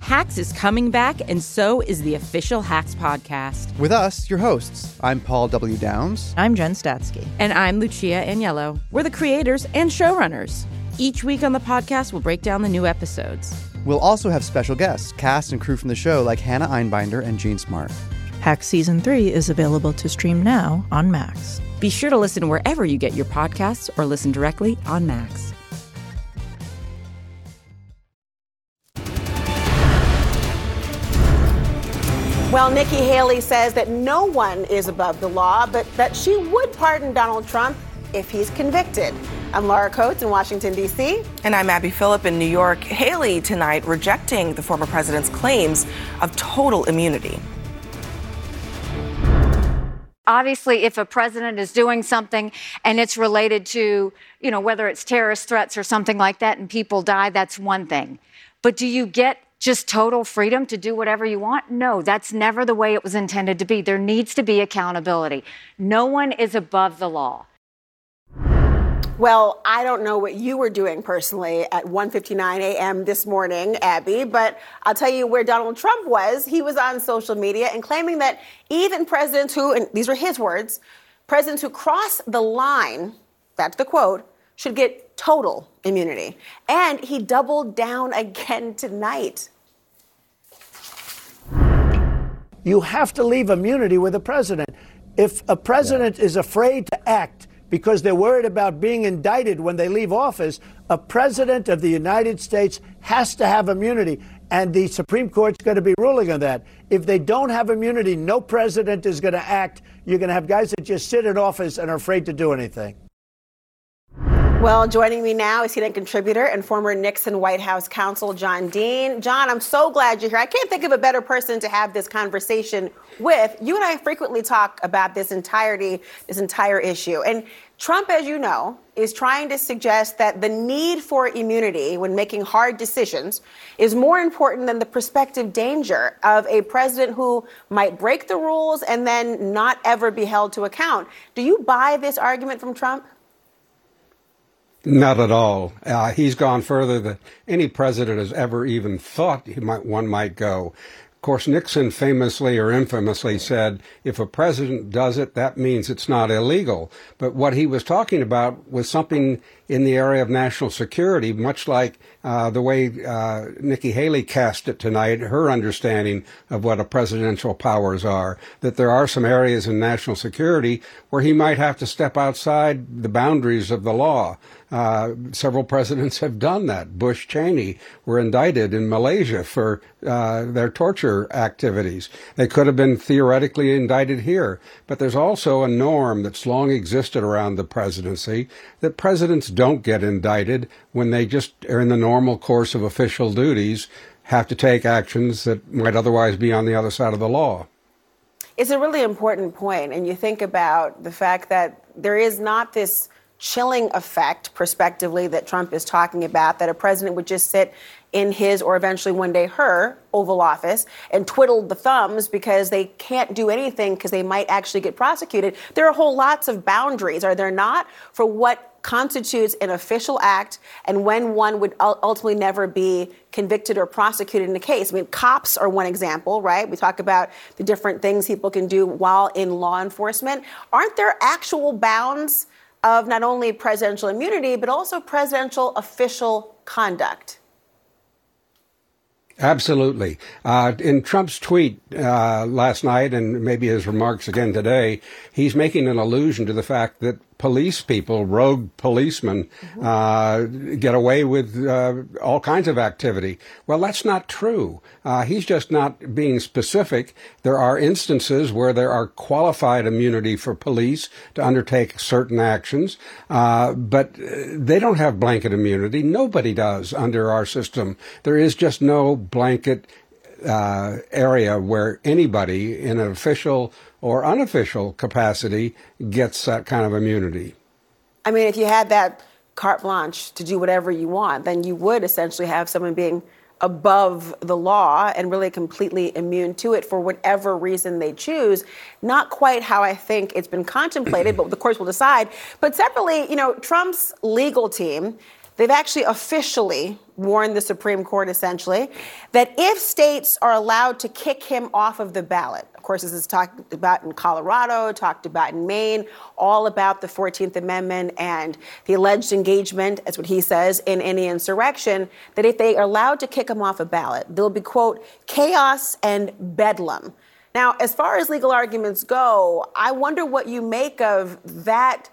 Hacks is coming back, and so is the official Hacks podcast. With us, your hosts. I'm Paul W. Downs. I'm Jen Statsky. And I'm Lucia Aniello. We're the creators and showrunners. Each week on the podcast, we'll break down the new episodes. We'll also have special guests, cast and crew from the show like Hannah Einbinder and Jean Smart. Hack Season 3 is available to stream now on Max. Be sure to listen wherever you get your podcasts or listen directly on Max. Well, Nikki Haley says that no one is above the law, but that she would pardon Donald Trump if he's convicted. I'm Laura Coates in Washington, D.C. And I'm Abby Phillip in New York. Haley tonight rejecting the former president's claims of total immunity. Obviously, if a president is doing something and it's related to, you know, whether it's terrorist threats or something like that and people die, that's one thing. But do you get just total freedom to do whatever you want? No, that's never the way it was intended to be. There needs to be accountability. No one is above the law. Well, I don't know what you were doing personally at 1:59 a.m. this morning, Abby, but I'll tell you where Donald Trump was. He was on social media and claiming that even presidents who, and these were his words, presidents who cross the line, that's the quote, should get total immunity. And he doubled down again tonight. You have to leave immunity with a president. If a president is afraid to act because they're worried about being indicted when they leave office, a president of the United States has to have immunity. And the Supreme Court's going to be ruling on that. If they don't have immunity, no president is going to act. You're going to have guys that just sit in office and are afraid to do anything. Well, joining me now is CNN contributor and former Nixon White House counsel John Dean. John, I'm so glad you're here. I can't think of a better person to have this conversation with. You and I frequently talk about this entirety, this entire issue. And Trump, as you know, is trying to suggest that the need for immunity when making hard decisions is more important than the prospective danger of a president who might break the rules and then not ever be held to account. Do you buy this argument from Trump? Not at all. Uh, he's gone further than any president has ever even thought he might, one might go. Of course, Nixon famously or infamously said, if a president does it, that means it's not illegal. But what he was talking about was something in the area of national security, much like uh, the way uh, Nikki Haley cast it tonight, her understanding of what a presidential powers are, that there are some areas in national security where he might have to step outside the boundaries of the law. Uh, several presidents have done that. Bush Cheney were indicted in Malaysia for uh, their torture activities. They could have been theoretically indicted here. But there's also a norm that's long existed around the presidency that presidents don't get indicted when they just are in the normal course of official duties, have to take actions that might otherwise be on the other side of the law. It's a really important point, and you think about the fact that there is not this chilling effect, prospectively, that Trump is talking about, that a president would just sit in his or eventually one day her Oval Office and twiddle the thumbs because they can't do anything because they might actually get prosecuted. There are whole lots of boundaries, are there not, for what constitutes an official act and when one would ultimately never be convicted or prosecuted in a case. I mean, cops are one example, right? We talk about the different things people can do while in law enforcement. Aren't there actual bounds of not only presidential immunity, but also presidential official conduct. Absolutely. Uh, in Trump's tweet uh, last night, and maybe his remarks again today, he's making an allusion to the fact that police people, rogue policemen, mm-hmm. uh, get away with uh, all kinds of activity. Well, that's not true. Uh, he's just not being specific. There are instances where there are qualified immunity for police to undertake certain actions, uh, but they don't have blanket immunity. Nobody does under our system. There is just no blanket uh, area where anybody in an official or unofficial capacity gets that kind of immunity. I mean, if you had that carte blanche to do whatever you want, then you would essentially have someone being above the law and really completely immune to it for whatever reason they choose. Not quite how I think it's been contemplated, but the courts will decide. But separately, you know, Trump's legal team They've actually officially warned the Supreme Court essentially that if states are allowed to kick him off of the ballot, of course, this is talked about in Colorado, talked about in Maine, all about the 14th Amendment and the alleged engagement, as what he says, in any insurrection, that if they are allowed to kick him off a ballot, there'll be, quote, chaos and bedlam. Now, as far as legal arguments go, I wonder what you make of that,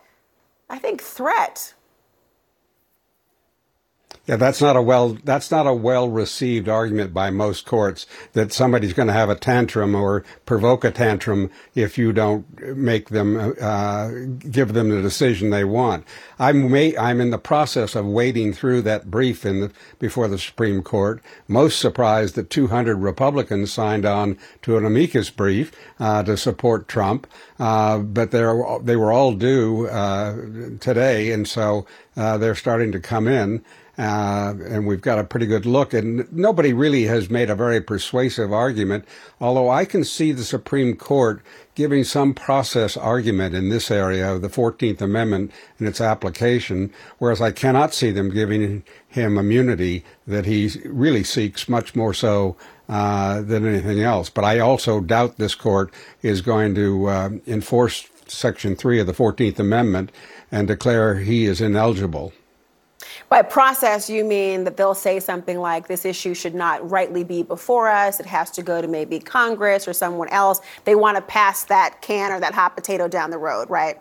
I think, threat yeah, that's not a well that's not a well received argument by most courts that somebody's going to have a tantrum or provoke a tantrum if you don't make them uh, give them the decision they want. I'm I'm in the process of wading through that brief in the, before the Supreme Court. Most surprised that 200 Republicans signed on to an amicus brief uh, to support Trump, uh, but they they were all due uh, today, and so uh, they're starting to come in. Uh, and we've got a pretty good look. And nobody really has made a very persuasive argument, although I can see the Supreme Court giving some process argument in this area of the 14th Amendment and its application, whereas I cannot see them giving him immunity that he really seeks much more so uh, than anything else. But I also doubt this court is going to uh, enforce Section 3 of the 14th Amendment and declare he is ineligible. By process, you mean that they'll say something like, this issue should not rightly be before us. It has to go to maybe Congress or someone else. They want to pass that can or that hot potato down the road, right?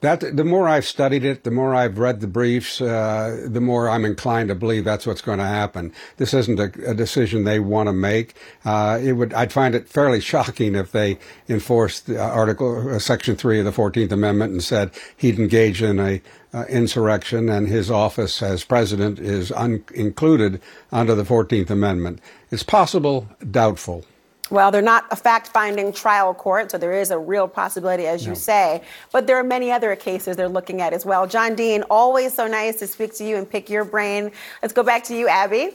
That the more I've studied it, the more I've read the briefs, uh, the more I'm inclined to believe that's what's going to happen. This isn't a, a decision they want to make. Uh, it would I'd find it fairly shocking if they enforced the Article uh, Section Three of the Fourteenth Amendment and said he'd engage in a uh, insurrection and his office as president is un- included under the Fourteenth Amendment. It's possible, doubtful. Well, they're not a fact finding trial court, so there is a real possibility, as you say. But there are many other cases they're looking at as well. John Dean, always so nice to speak to you and pick your brain. Let's go back to you, Abby.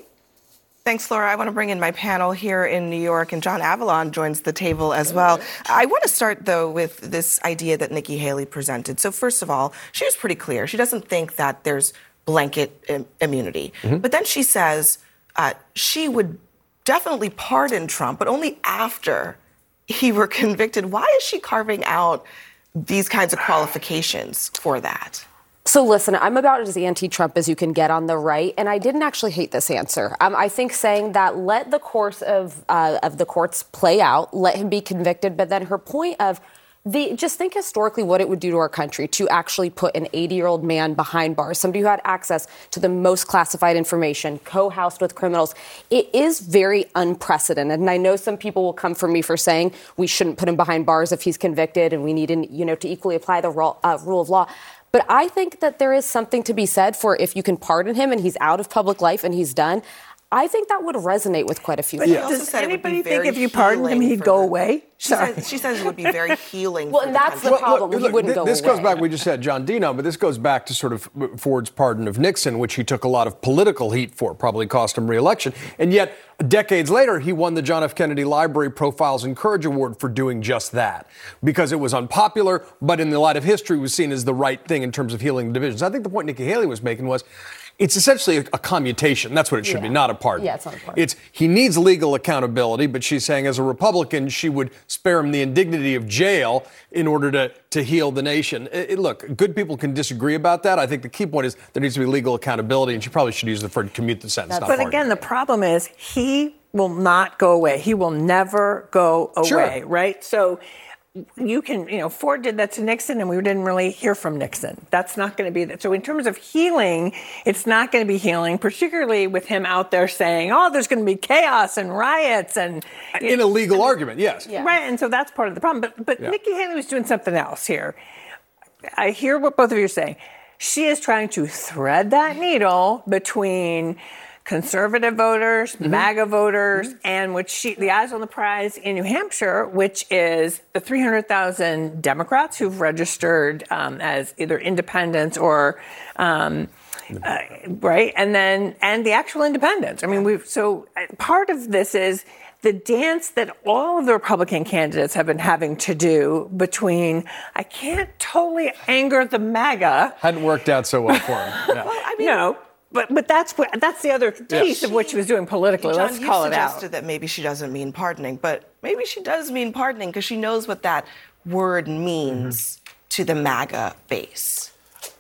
Thanks, Laura. I want to bring in my panel here in New York, and John Avlon joins the table as well. I want to start, though, with this idea that Nikki Haley presented. So, first of all, she was pretty clear. She doesn't think that there's blanket Im- immunity. But then she says uh, she would definitely pardon Trump, but only after he were convicted. Why is she carving out these kinds of qualifications for that? So listen, I'm about as anti-Trump as you can get on the right, and I didn't actually hate this answer. Um, I think saying that let the course of uh, of the courts play out, let him be convicted, but then her point of the just think historically what it would do to our country to actually put an 80 year old man behind bars, somebody who had access to the most classified information, co-housed with criminals. It is very unprecedented, and I know some people will come for me for saying we shouldn't put him behind bars if he's convicted, and we need, an, you know, to equally apply the uh, rule of law. But I think that there is something to be said for if you can pardon him and he's out of public life and he's done. I think that would resonate with quite a few But people. he also said it would be anybody think if you pardoned him, he'd go the- away? She says, she says it would be very healing. Well, for and the that's the country. problem. Look, he wouldn't thi- go this away. goes back. We just had John Dino, but this goes back to sort of Ford's pardon of Nixon, which he took a lot of political heat for, probably cost him re-election, and yet decades later he won the John F. Kennedy Library Profiles and Courage Award for doing just that because it was unpopular, but in the light of history was seen as the right thing in terms of healing divisions. I think the point Nikki Haley was making was. It's essentially a, a commutation. That's what it should be, not a pardon. Yeah, it's not a pardon. It's he needs legal accountability, but she's saying as a Republican, she would spare him the indignity of jail in order to, to heal the nation. It- it- look, good people can disagree about that. I think the key point is there needs to be legal accountability, and she probably should use the word commute the sentence. not But pardon. again, the problem is he will not go away. He will never go Sure. away, right? So you can, you know, Ford did that to Nixon and we didn't really hear from Nixon. That's not going to be that. So in terms of healing, it's not going to be healing, particularly with him out there saying, oh, there's going to be chaos and riots and. in a legal argument, yes. Right, and so that's part of the problem. But but Yeah. Nikki Haley was doing something else here. I hear what both of you are saying. She is trying to thread that needle between conservative voters, Mm-hmm. MAGA voters, and which she, the eyes on the prize in New Hampshire, which is the 300,000 Democrats who've registered um, as either independents or. Um, uh, right, and then and the actual independents. I mean, we've so uh, part of this is the dance that all of the Republican candidates have been having to do between I can't totally anger the MAGA. Hadn't worked out so well for him. Yeah. I mean, no, but but that's what that's the other piece of what she was doing politically. John, Let's you call it out. suggested that maybe she doesn't mean pardoning, but maybe she does mean pardoning because she knows what that word means mm-hmm. to the MAGA base.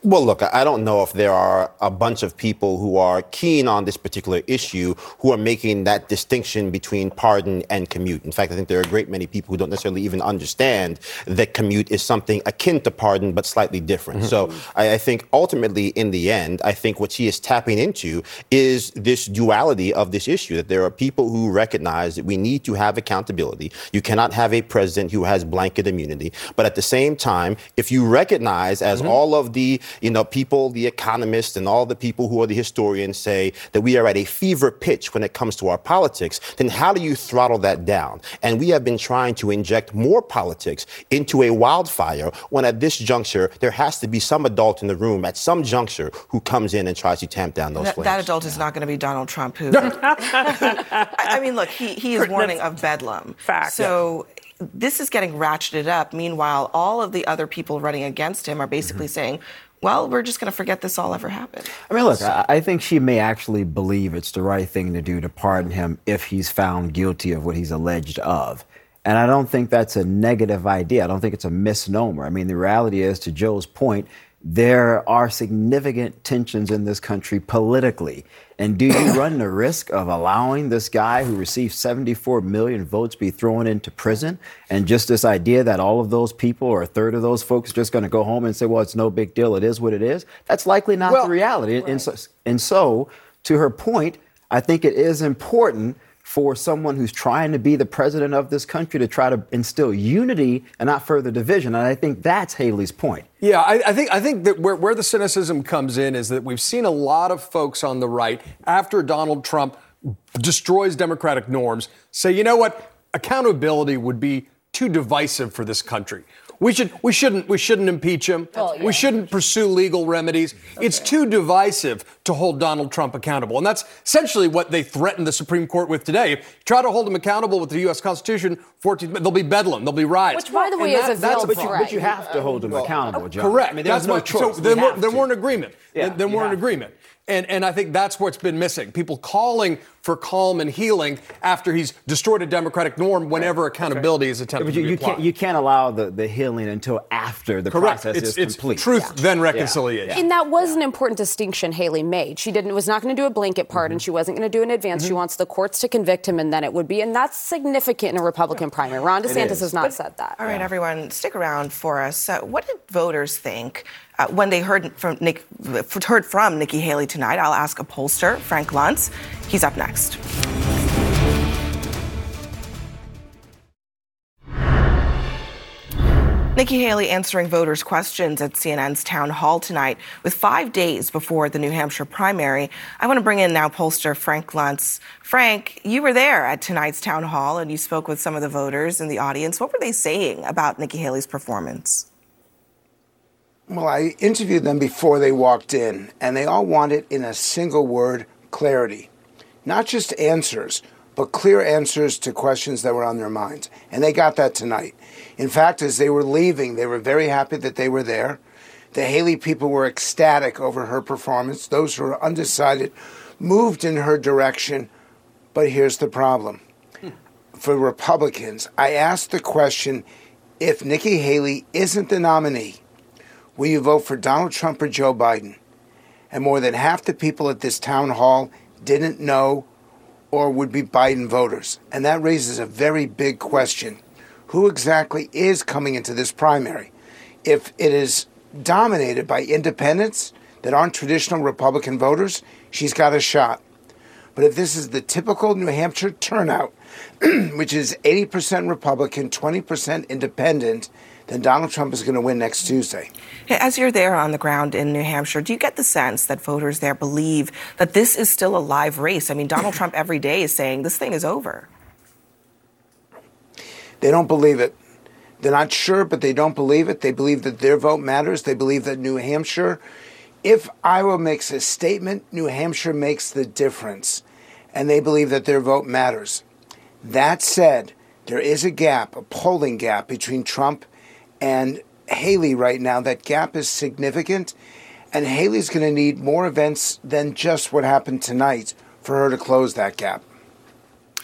Well, look, I don't know if there are a bunch of people who are keen on this particular issue who are making that distinction between pardon and commute. In fact, I think there are a great many people who don't necessarily even understand that commute is something akin to pardon, but slightly different. Mm-hmm. So I, I think ultimately, in the end, I think what she is tapping into is this duality of this issue that there are people who recognize that we need to have accountability. You cannot have a president who has blanket immunity. But at the same time, if you recognize, as mm-hmm. all of the you know people, the economists, and all the people who are the historians say that we are at a fever pitch when it comes to our politics, then how do you throttle that down? And we have been trying to inject more politics into a wildfire when at this juncture there has to be some adult in the room at some juncture who comes in and tries to tamp down those That, flames. that adult is not going to be Donald Trump, who. I, I mean, look, he, he is warning of bedlam. Fact. So this is getting ratcheted up. Meanwhile, all of the other people running against him are basically Mm-hmm. saying, well, we're just going to forget this all ever happened. I mean, look, I, I think she may actually believe it's the right thing to do to pardon him if he's found guilty of what he's alleged of. And I don't think that's a negative idea. I don't think it's a misnomer. I mean, the reality is, to Joe's point, there are significant tensions in this country politically. And do you run the risk of allowing this guy who received 74 million votes be thrown into prison? And just this idea that all of those people or a third of those folks are just going to go home and say, well, it's no big deal. It is what it is. That's likely not Well, the reality. And, so, and so, to her point, I think it is important for someone who's trying to be the president of this country to try to instill unity and not further division. And I think that's Haley's point. Yeah, I, I think I think that where, where the cynicism comes in is that we've seen a lot of folks on the right after Donald Trump destroys democratic norms say, you know what, accountability would be too divisive for this country. We should we shouldn't we shouldn't impeach him. We shouldn't pursue legal remedies. It's too divisive to hold Donald Trump accountable. And that's essentially what they threatened the Supreme Court with today. If you try to hold him accountable with the US Constitution, 14 there'll be bedlam, there'll be riots. Which, by the way, And is a that's veiled But you, but you have to hold him accountable, John. Correct. I mean, that's there's no what, choice. So We then, we're, then to. we're in agreement. Yeah, then then we're in have to. agreement. And, and I think that's what's been missing. People calling for calm and healing after he's destroyed a democratic norm whenever accountability is attempted But you, to be you can't you can't allow the, the healing until after the Correct. process It's- is it's complete. truth, then reconciliation. And that was an important distinction Haley made. She didn't was not going to do a blanket pardon. She wasn't going to do an advance. She wants the courts to convict him, and then it would be. And that's significant in a Republican primary. Ron It DeSantis has not But- said that. All right, everyone, stick around for us. Uh, what did voters think uh, when they heard from Nick, heard from Nikki Haley tonight? I'll ask a pollster, Frank Luntz. He's up next. Nikki Haley answering voters' questions at CNN's town hall tonight with five days before the New Hampshire primary. I want to bring in now pollster Frank Luntz. Frank, you were there at tonight's town hall and you spoke with some of the voters in the audience. What were they saying about Nikki Haley's performance? Well, I interviewed them before they walked in, and they all wanted in a single word clarity. Not just answers, but clear answers to questions that were on their minds. And they got that tonight. In fact, as they were leaving, they were very happy that they were there. The Haley people were ecstatic over her performance. Those who were undecided moved in her direction. But here's the problem for Republicans, I asked the question if Nikki Haley isn't the nominee, will you vote for Donald Trump or Joe Biden? And more than half the people at this town hall didn't know or would be Biden voters. And that raises a very big question. Who exactly is coming into this primary? If it is dominated by independents that aren't traditional Republican voters, she's got a shot. But if this is the typical New Hampshire turnout, which is 80% Republican, 20% independent, then Donald Trump is going to win next Tuesday. As you're there on the ground in New Hampshire, do you get the sense that voters there believe that this is still a live race? I mean, Donald Trump every day is saying this thing is over. They don't believe it. They're not sure, but they don't believe it. They believe that their vote matters. They believe that New Hampshire, if Iowa makes a statement, New Hampshire makes the difference. And they believe that their vote matters. That said, there is a gap, a polling gap between Trump and Haley right now. That gap is significant. And Haley's going to need more events than just what happened tonight for her to close that gap.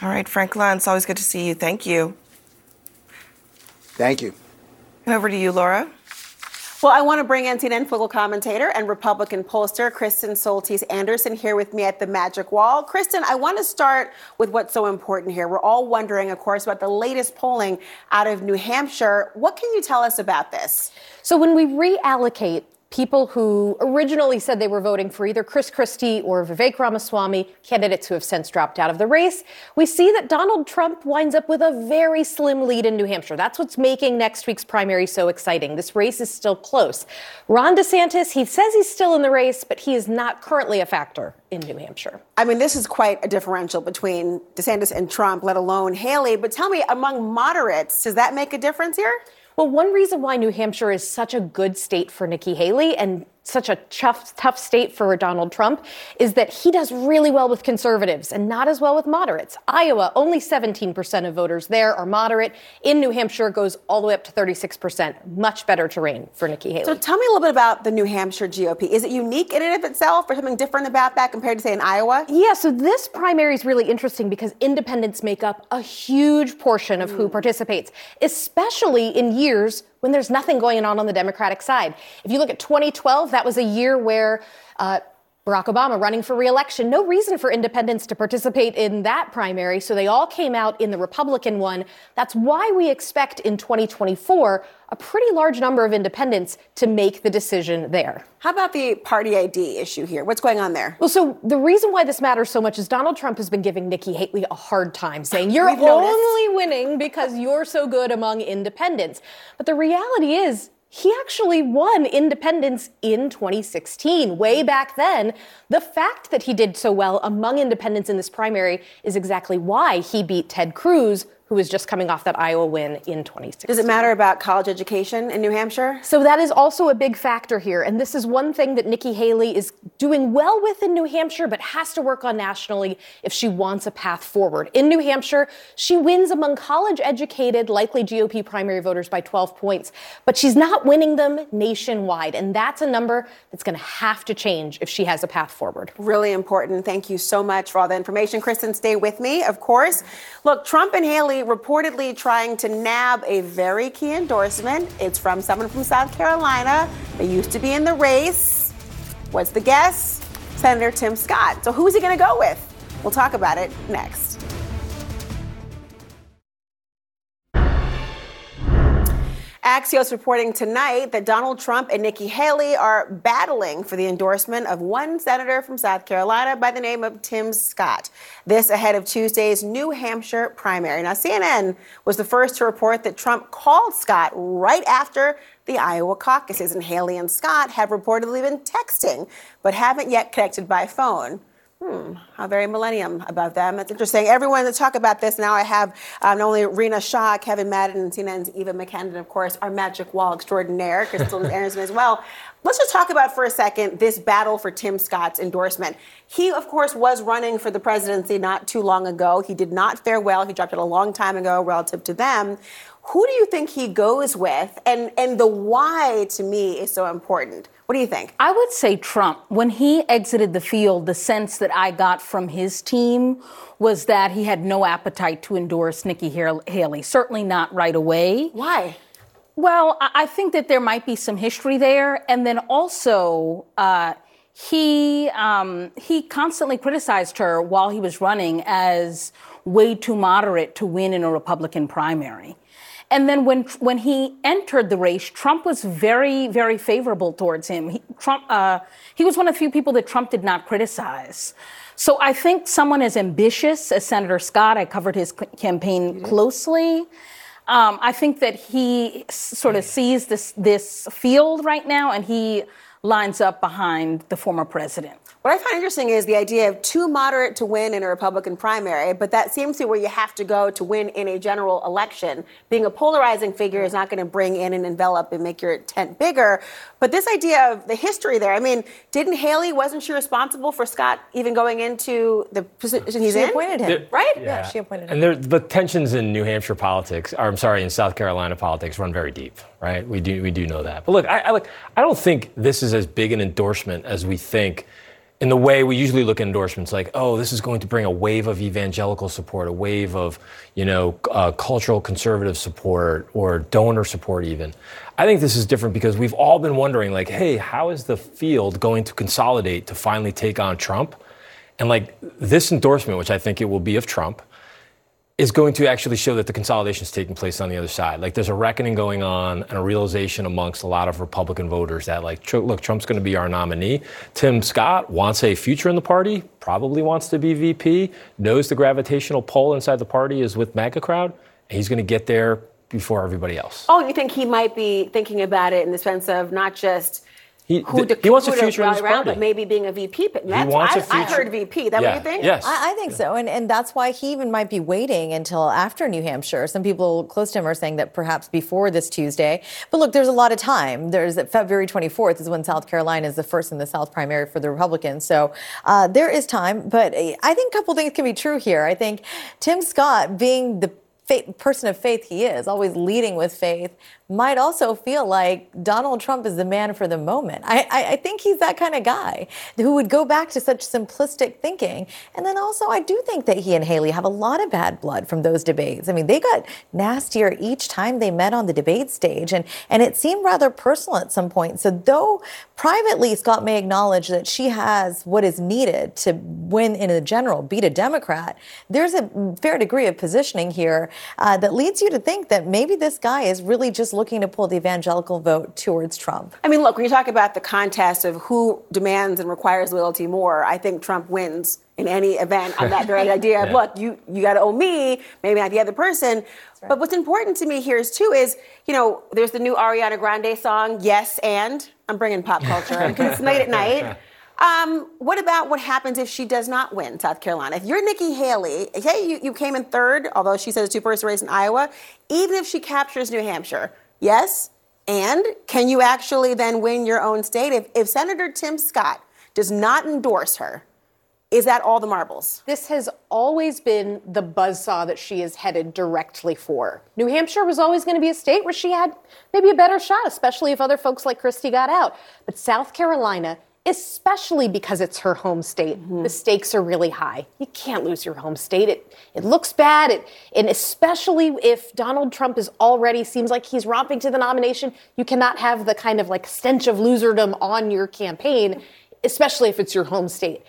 All right, Frank Luntz, always good to see you. Thank you. Thank you. And over to you, Laura. Well, I want to bring in CNN political commentator and Republican pollster Kristen Soltis Anderson here with me at the Magic Wall. Kristen, I want to start with what's so important here. We're all wondering, of course, about the latest polling out of New Hampshire. What can you tell us about this? So when we reallocate people who originally said they were voting for either Chris Christie or Vivek Ramaswamy, candidates who have since dropped out of the race, we see that Donald Trump winds up with a very slim lead in New Hampshire. That's what's making next week's primary so exciting. This race is still close. Ron DeSantis, he says he's still in the race, but he is not currently a factor in New Hampshire. I mean, this is quite a differential between DeSantis and Trump, let alone Haley. But tell me, among moderates, does that make a difference here? Well, one reason why New Hampshire is such a good state for Nikki Haley and such a tough, tough state for Donald Trump is that he does really well with conservatives and not as well with moderates. Iowa, only 17% of voters there are moderate. In New Hampshire, it goes all the way up to 36%. Much better terrain for Nikki Haley. So tell me a little bit about the New Hampshire GOP. Is it unique in and of itself or something different about that compared to, say, in Iowa? Yeah, so this primary is really interesting because independents make up a huge portion of who mm. participates, especially in years when there's nothing going on on the Democratic side. If you look at 2012, that was a year where uh, Barack Obama running for reelection, no reason for independents to participate in that primary, so they all came out in the Republican one. That's why we expect in 2024 a pretty large number of independents to make the decision there. How about the party ID issue here? What's going on there? Well, so the reason why this matters so much is Donald Trump has been giving Nikki Haley a hard time, saying you're only winning because you're so good among independents. But the reality is, he actually won independents in 2016, way back then. The fact that he did so well among independents in this primary is exactly why he beat Ted Cruz, who was just coming off that Iowa win in 2016. Does it matter about college education in New Hampshire? So that is also a big factor here. And this is one thing that Nikki Haley is doing well with in New Hampshire, but has to work on nationally if she wants a path forward. In New Hampshire, she wins among college educated, likely GOP primary voters by 12 points, but she's not winning them nationwide. And that's a number that's going to have to change if she has a path forward. Really important. Thank you so much for all the information. Kristen, stay with me, of course. Look, Trump and Haley reportedly trying to nab a very key endorsement. It's from someone from South Carolina. They used to be in the race. What's the guess? Senator Tim Scott. So who's he going to go with? We'll talk about it next. Axios reporting tonight that Donald Trump and Nikki Haley are battling for the endorsement of one senator from South Carolina by the name of Tim Scott. This ahead of Tuesday's New Hampshire primary. Now, CNN was the first to report that Trump called Scott right after the Iowa caucuses, and Haley and Scott have reportedly been texting, but haven't yet connected by phone. Hmm, how very millennium about them. That's interesting. Everyone to talk about this now, I have um, not only Rina Shah, Kevin Madden, and CNN's Eva McKend, of course, our magic wall extraordinaire, Crystal Anderson as well. Let's just talk about for a second this battle for Tim Scott's endorsement. He, of course, was running for the presidency not too long ago. He did not fare well. He dropped it a long time ago relative to them. Who do you think he goes with? And and the why to me is so important. What do you think? I would say Trump. When he exited the field, the sense that I got from his team was that he had no appetite to endorse Nikki Haley. Certainly not right away. Why? Well, I I think that there might be some history there, and then also. Uh, he um, he constantly criticized her while he was running as way too moderate to win in a Republican primary. And then when when he entered the race, Trump was very very favorable towards him. He, Trump uh, he was one of the few people that Trump did not criticize. So I think someone as ambitious as Senator Scott, I covered his c- campaign closely. Um, I think that he s- sort of sees this this field right now, and he lines up behind the former president. What I find interesting is the idea of too moderate to win in a Republican primary, but that seems to be where you have to go to win in a general election. Being a polarizing figure is not going to bring in and envelop and make your tent bigger. But this idea of the history there, I mean, didn't Haley, wasn't she responsible for Scott even going into the position he's She in? appointed him. Yeah. Right? Yeah, she appointed him. And there, the tensions in New Hampshire politics, or I'm sorry, in South Carolina politics, run very deep, right? We do, we do know that. But look, I, I look, I don't think this is as big an endorsement as we think. In the way we usually look at endorsements, like, oh, this is going to bring a wave of evangelical support, a wave of, you know, uh, cultural conservative support or donor support, even. I think this is different because we've all been wondering, like, hey, how is the field going to consolidate to finally take on Trump? And like this endorsement, which I think it will be of Trump, is going to actually show that the consolidation is taking place on the other side. Like there's a reckoning going on and a realization amongst a lot of Republican voters that like, look, Trump's going to be our nominee. Tim Scott wants a future in the party, probably wants to be VP, knows the gravitational pull inside the party is with MAGA crowd, and he's going to get there before everybody else. Oh, you think he might be thinking about it in the sense of not just He, who th- to, he wants a who to future in rally this around, party. but maybe being a VP. But that's, wants I, a I future- heard VP. That Yeah. what you think? Yes. I, I think so, and and that's why he even might be waiting until after New Hampshire. Some people close to him are saying that perhaps before this Tuesday. But look, there's a lot of time. There's February 24th is when South Carolina is the first in the South primary for the Republicans. So uh, there is time. But I think a couple things can be true here. I think Tim Scott being the faith, person of faith he is, always leading with faith, might also feel like Donald Trump is the man for the moment. I, I, I think he's that kind of guy who would go back to such simplistic thinking. And then also, I do think that he and Haley have a lot of bad blood from those debates. I mean, they got nastier each time they met on the debate stage, and, and it seemed rather personal at some point. So, though privately Scott may acknowledge that she has what is needed to win in a general, beat a Democrat, there's a fair degree of positioning here uh, that leads you to think that maybe this guy is really just looking to pull the evangelical vote towards Trump. I mean, look, when you talk about the contest of who demands and requires loyalty more, I think Trump wins in any event on that very idea of, Yeah. look, you, you got to owe me, maybe not the other person. But what's important to me here is, too, is, you know, there's the new Ariana Grande song, Yes and. I'm bringing pop culture because it's late at night. Um, what about what happens if she does not win South Carolina? If you're Nikki Haley, hey, you, you came in third, although she said a two-person race in Iowa, even if she captures New Hampshire, yes, and can you actually then win your own state? If, if Senator Tim Scott does not endorse her, is that all the marbles? This has always been the buzzsaw that she is headed directly for. New Hampshire was always going to be a state where she had maybe a better shot, especially if other folks like Christie got out. But South Carolina, especially because it's her home state, the mm-hmm. stakes are really high. You can't lose your home state. It it looks bad. It, and especially if Donald Trump is already seems like he's romping to the nomination, you cannot have the kind of like stench of loserdom on your campaign, especially if it's your home state.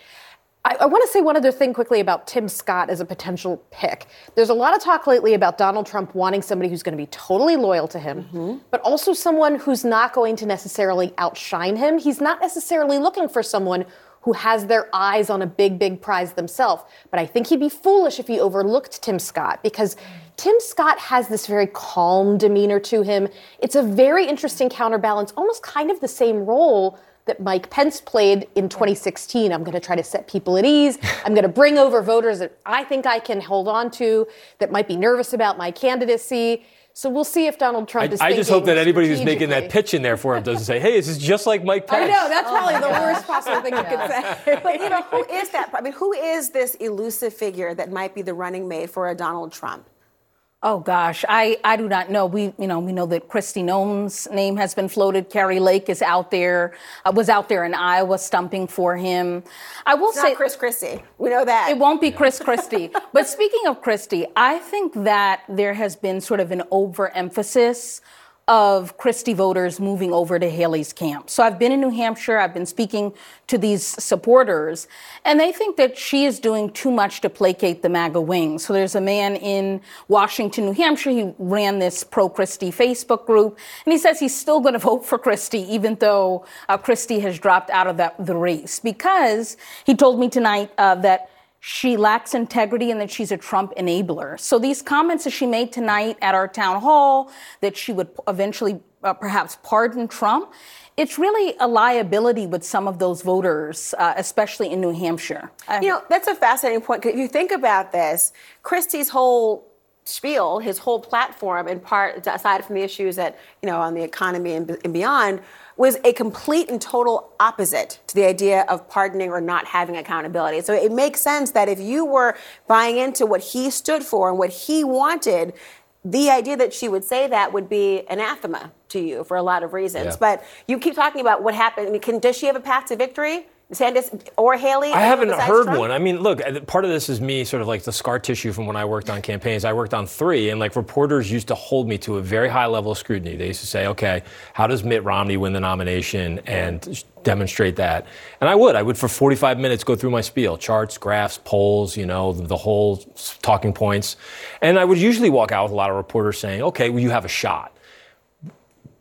I, I want to say one other thing quickly about Tim Scott as a potential pick. There's a lot of talk lately about Donald Trump wanting somebody who's going to be totally loyal to him, mm-hmm. but also someone who's not going to necessarily outshine him. He's not necessarily looking for someone who has their eyes on a big, big prize themselves. But I think he'd be foolish if he overlooked Tim Scott because Tim Scott has this very calm demeanor to him. It's a very interesting counterbalance, almost kind of the same role that Mike Pence played in 2016. I'm going to try to set people at ease. I'm going to bring over voters that I think I can hold on to that might be nervous about my candidacy. So we'll see if Donald Trump I, is I just hope that anybody who's making that pitch in there for him doesn't say, "Hey, this is just like Mike I Pence." know, that's probably the worst possible thing you could say. But you know, who is that? I mean, who is this elusive figure that might be the running mate for a Donald Trump? Oh gosh, I, I do not know. We you know we know that Kristi Noem's name has been floated. Kari Lake is out there, uh, was out there in Iowa stumping for him. I will It's say not Chris Christie. We know that. it won't be Chris Christie. but speaking of Christie, I think that there has been sort of an overemphasis of Christie voters moving over to Haley's camp. So I've been in New Hampshire, I've been speaking to these supporters, and they think that she is doing too much to placate the MAGA wing. So there's a man in Washington, New Hampshire, he ran this pro Christie Facebook group, and he says he's still going to vote for Christie, even though uh, Christie has dropped out of that, the race, because he told me tonight uh, that she lacks integrity and that she's a Trump enabler. So these comments that she made tonight at our town hall that she would eventually uh, perhaps pardon Trump, it's really a liability with some of those voters, uh, especially in New Hampshire. You know, that's a fascinating point. if you think about this, Christie's whole spiel, his whole platform, in part, aside from the issues that, you know, on the economy and, and beyond, was a complete and total opposite to the idea of pardoning or not having accountability. So it makes sense that if you were buying into what he stood for and what he wanted, the idea that she would say that would be anathema to you for a lot of reasons. Yeah. But you keep talking about what happened. I mean, can, does she have a path to victory? Sanders or Haley? I haven't heard Trump? one. I mean, look, uh, part of this is me sort of like the scar tissue from when I worked on campaigns. I worked on three, and like reporters used to hold me to a very high level of scrutiny. They used to say, okay, how does Mitt Romney win the nomination and demonstrate that? And I would. I would for 45 minutes go through my spiel charts, graphs, polls, you know, the whole talking points. And I would usually walk out with a lot of reporters saying, okay, well, you have a shot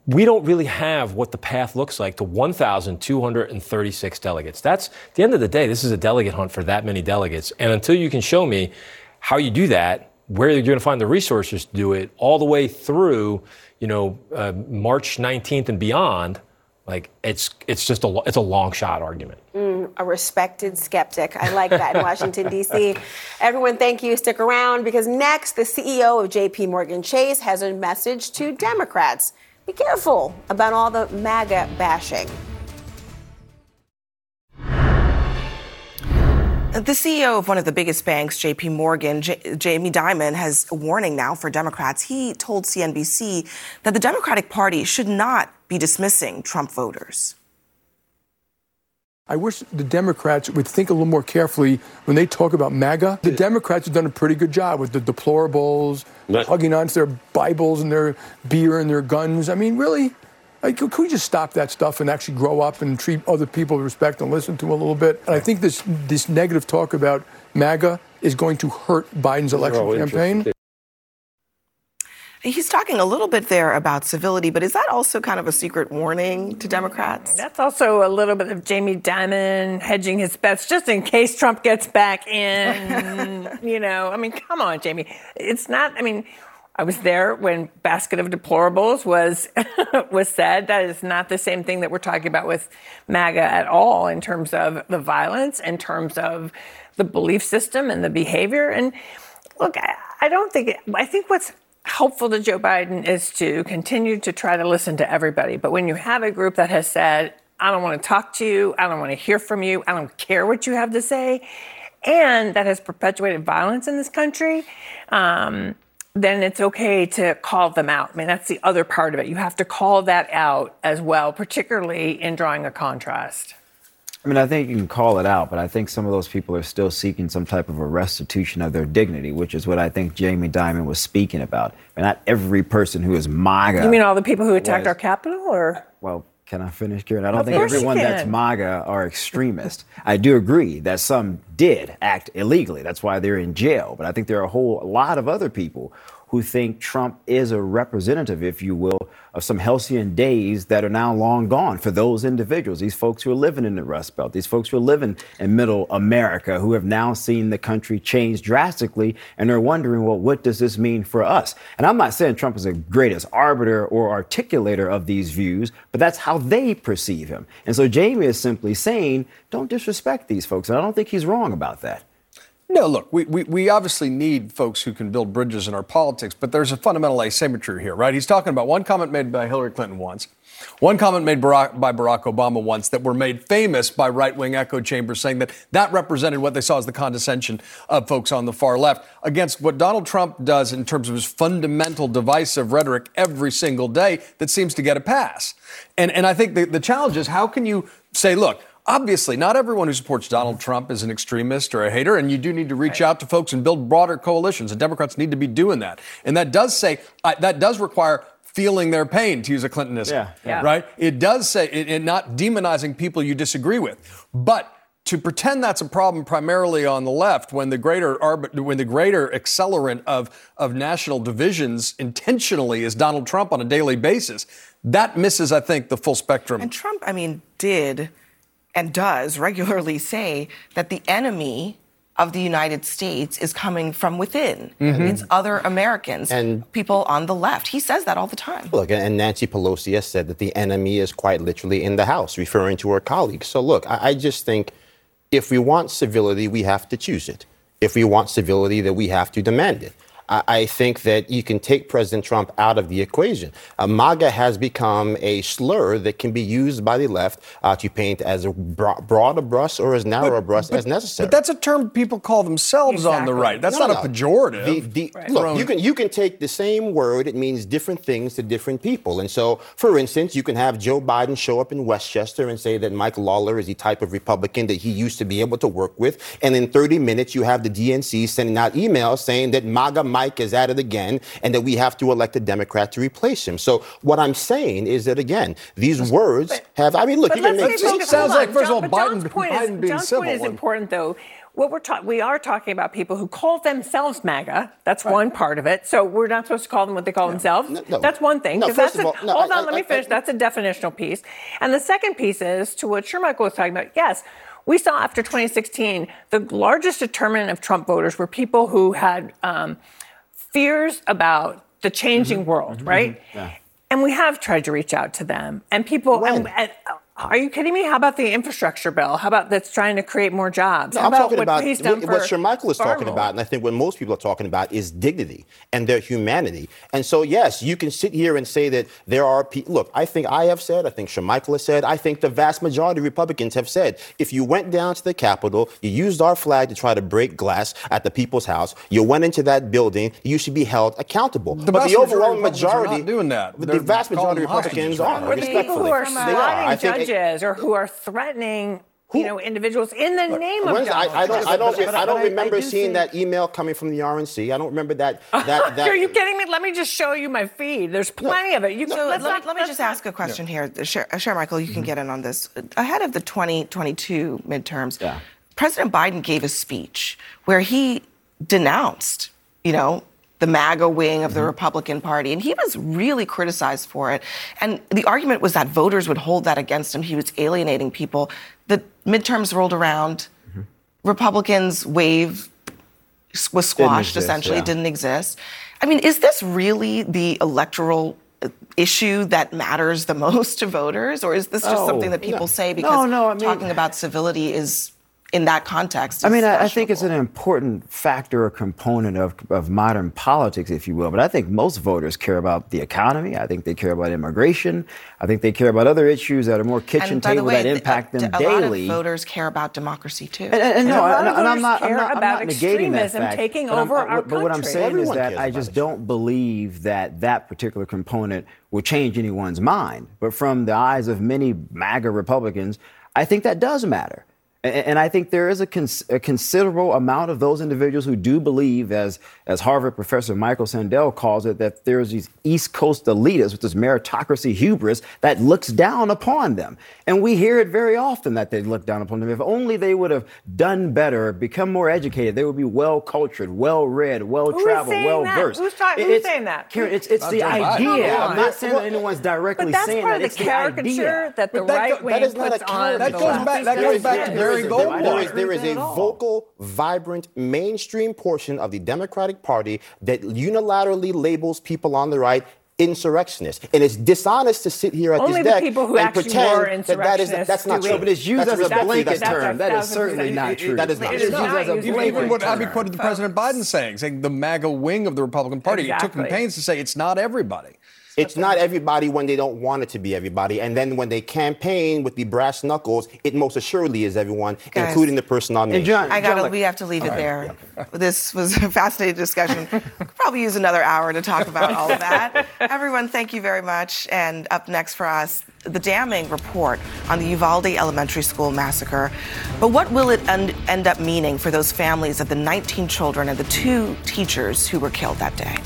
we don't really have what the path looks like to 1,236 delegates. That's at the end of the day, this is a delegate hunt for that many delegates. And until you can show me how you do that, where you're going to find the resources to do it, all the way through, you know, uh, March 19th and beyond, like it's it's just a it's a long shot argument. Mm, a respected skeptic. I like that in Washington, D.C. Everyone, thank you. Stick around because next, the CEO of JP Morgan Chase has a message to Democrats. Be careful about all the MAGA bashing. The CEO of one of the biggest banks, JP Morgan, J- Jamie Dimon, has a warning now for Democrats. He told CNBC that the Democratic Party should not be dismissing Trump voters. I wish the Democrats would think a little more carefully when they talk about MAGA. The Democrats have done a pretty good job with the deplorables, hugging onto their Bibles and their beer and their guns. I mean, really? Like, could we just stop that stuff and actually grow up and treat other people with respect and listen to them a little bit? And I think this this negative talk about MAGA is going to hurt Biden's election campaign. He's talking a little bit there about civility, but is that also kind of a secret warning to Democrats? That's also a little bit of Jamie Dimon hedging his bets just in case Trump gets back in. you know, I mean, come on, Jamie. It's not, I mean, I was there when basket of deplorables was was said. That is not the same thing that we're talking about with MAGA at all in terms of the violence, in terms of the belief system and the behavior. And look, I, I don't think it, I think what's helpful to Joe Biden is to continue to try to listen to everybody. But when you have a group that has said, I don't want to talk to you, I don't want to hear from you, I don't care what you have to say, and that has perpetuated violence in this country, um, then it's okay to call them out. I mean, that's the other part of it. You have to call that out as well, particularly in drawing a contrast. I mean, I think you can call it out, but I think some of those people are still seeking some type of a restitution of their dignity, which is what I think Jamie Dimon was speaking about. And not every person who is MAGA. You mean all the people who attacked was- our capital, or? Well, can I finish, Karen? I don't Of think everyone that's. MAGA are extremists. I do agree that some did act illegally. That's why they're in jail. But I think there are a whole lot of other people who think Trump is a representative, if you will, of some halcyon days that are now long gone for those individuals, these folks who are living in the Rust Belt, these folks who are living in middle America, who have now seen the country change drastically and are wondering, well, what does this mean for us? And I'm not saying Trump is the greatest arbiter or articulator of these views, but that's how they perceive him. And so Jamie is simply saying, don't disrespect these folks. And I don't think he's wrong about that. No, look, we, we, we obviously need folks who can build bridges in our politics, but there's a fundamental asymmetry here, right? He's talking about one comment made by Hillary Clinton once, one comment made Barack, by Barack Obama once that were made famous by right wing echo chambers saying that that represented what they saw as the condescension of folks on the far left against what Donald Trump does in terms of his fundamental divisive rhetoric every single day that seems to get a pass. And, and I think the, the challenge is how can you say, look, Obviously, not everyone who supports Donald Trump is an extremist or a hater, and you do need to reach out to folks and build broader coalitions. And Democrats need to be doing that. And that does say uh, that does require feeling their pain, to use a Clintonism, Yeah, yeah. right? It does say it, it not demonizing people you disagree with, but. To pretend that's a problem primarily on the left, when the greater arbi- when the greater accelerant of of national divisions intentionally is Donald Trump on a daily basis, that misses, I think, the full spectrum. And Trump, I mean, did and does regularly say that the enemy of the United States is coming from within. Mhm. It's other Americans And- people on the left. He says that all the time. Look, and Nancy Pelosi has said that the enemy is quite literally in the House, referring to her colleagues. So, look, I, I just think if we want civility, we have to choose it. If we want civility, then we have to demand it. I, I think that you can take President Trump out of the equation. Uh, MAGA has become a slur that can be used by the left uh, to paint as a bro- broad a brush or as narrow a brush as necessary. But that's a term people call themselves on the right. That's No, not no. a pejorative. The- the- Look, you can you can take the same word; it means different things to different people. And so, for instance, you can have Joe Biden show up in Westchester and say that Mike Lawler is the type of Republican that he used to be able to work with, and in 30 minutes, you have the DNC sending out emails saying that MAGA Mike is at it again, and that we have to elect a Democrat to replace him. So, what I'm saying is that again, these words have. I mean, look, you can make. stay focused. sounds like, on, first of all, John- but John's Biden- point Biden is, being John's civil point is and- important, though. What we're ta- we are talking about people who call themselves MAGA. That's one part of it. So we're not supposed to call them what they call themselves. no. That's one thing. No, 'cause first that's of a- all, no, hold I- on, let I- me I- finish. That's a definitional piece. And the second piece is to what Shermichael was talking about. Yes, we saw after 2016 the largest determinant of Trump voters were people who had um, fears about the changing Mm-hmm. world, right? And we have tried to reach out to them. And people, and, and, uh, are you kidding me? How about the infrastructure bill? How about that's trying to create more jobs? No, How I'm talking what about he's done what, what Shermichael is talking Farmville? about, and I think what most people are talking about is dignity and their humanity. And so, yes, you can sit here and say that there are people. Look, I think I have said, I think Shermichael has said, I think the vast majority of Republicans have said, if you went down to the Capitol, you used our flag to try to break glass at the people's house, you went into that building, you should be held accountable. The but the overwhelming majority of Republicans are majority, not doing that. The They're vast majority of calling Republicans hostages, are, right? respectfully. Who are They are. I think it- judges or who are threatening, you know, individuals in the name of When's- I, I don't. I don't. I don't remember seeing that email coming from the RNC. I don't remember that. That. that Are you kidding me? Let me just show you my feed. There's plenty of it. You So let's let, not- let me let's just not- ask a question here. Share, Shermichael, you can Mm-hmm. get in on this. Ahead of the 2022 midterms, President Biden gave a speech where he denounced, you know, the MAGA wing of the Mm-hmm. Republican Party, and he was really criticized for it. And the argument was that voters would hold that against him. He was alienating people. The midterms rolled around. Mm-hmm. Republicans' wave was squashed, exist, essentially, yeah. didn't exist. I mean, is this really the electoral uh, issue that matters the most to voters, or is this just Oh, something that people no. say No, because no, I mean- talking about civility is in that context? I mean, I, I think it's an important factor or component of, of modern politics, if you will. But I think most voters care about the economy. I think they care about immigration. I think they care about other issues that are more kitchen and table way, that th- uh, impact a, them a daily. lot of voters care about democracy too. And, and- and no, and, of and I'm not, I'm care not, I'm about not negating that extremism fact. taking but I'm- over uh, our But what I'm country. saying Everyone is that I just don't believe that that particular component will change anyone's mind. But from the eyes of many MAGA Republicans, I think that does matter. A- And I think there is a, cons- a considerable amount of those individuals who do believe, as, as Harvard professor Michael Sandel calls it, that there's these East Coast elitists with this meritocracy hubris that looks down upon them. And we hear it very often that they look down upon them. If only they would have done better, become more educated, they would be well cultured, well read, well Who is traveled, well versed. Who's talking- It- who's it's- saying that? Karen, it's, it's the idea. Come I'm not on. saying that anyone's directly But that's saying part that. of It's the the caricature idea. that the right wing that is not puts on That goes back- that There goes is- back there to is- there is- Goldwater. There is, there is a vocal, vibrant, mainstream portion of the Democratic Party that unilaterally labels people on the right insurrectionists. And it's dishonest to sit here at Only this the deck people who and pretend were that that is insurrectionists that's not do true. it. But it's used That's as a blanket that's term. true. That is Thousand certainly not It- true. that is not It It's used as a used as a blanket Even what term. Abby quoted the President Biden saying, saying the MAGA wing of the Republican Party. It took him pains to say it's not everybody. It's not everybody when they don't want it to be everybody. And then when they campaign with the brass knuckles, it most assuredly is everyone, Guys. including the person on the And John, I gotta. John, we have to leave it All there. This was a fascinating discussion. Could probably use another hour to talk about all of that. Everyone, thank you very much. And up next for us, the damning report on the Uvalde Elementary School massacre. But what will it un- end up meaning for those families of the 19 children and the two teachers who were killed that day?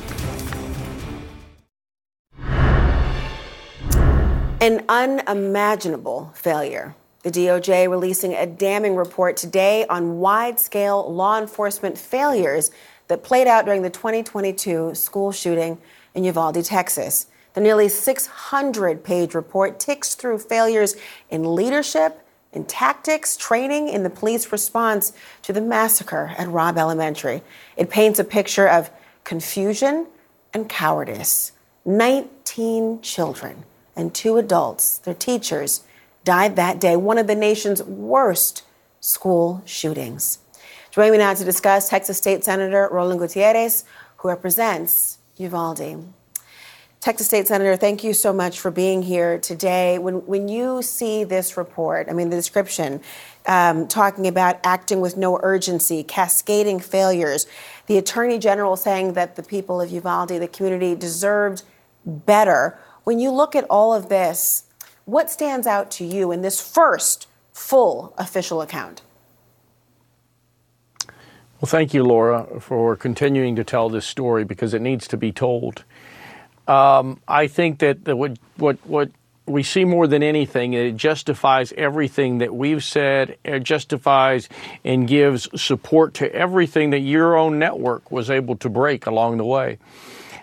An unimaginable failure. The DOJ releasing a damning report today on wide scale law enforcement failures that played out during the 2022 school shooting in Uvalde, Texas. The nearly 600 page report ticks through failures in leadership, in tactics, training, in the police response to the massacre at Robb Elementary. It paints a picture of confusion and cowardice. 19 children and two adults, their teachers, died that day, one of the nation's worst school shootings. Joining me now to discuss, Texas State Senator Roland Gutierrez, who represents Uvalde. Texas State Senator, thank you so much for being here today. When, when you see this report, I mean, the description, um, talking about acting with no urgency, cascading failures, the Attorney General saying that the people of Uvalde, the community, deserved better. When you look at all of this, what stands out to you in this first full official account? Well, thank you, Laura, for continuing to tell this story because it needs to be told. Um, I think that the, what what what we see more than anything, it justifies everything that we've said. It justifies and gives support to everything that your own network was able to break along the way.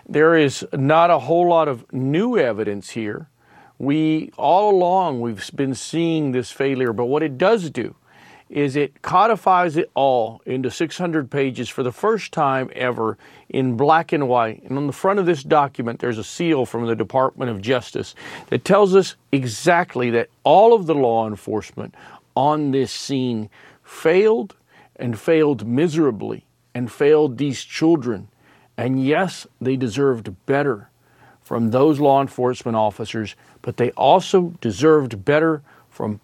There is not a whole lot of new evidence here. We all along we've been seeing this failure, but what it does do is it codifies it all into 600 pages for the first time ever in black and white. And on the front of this document, there's a seal from the Department of Justice that tells us exactly that all of the law enforcement on this scene failed and failed miserably and failed these children. And yes, they deserved better from those law enforcement officers, but they also deserved better from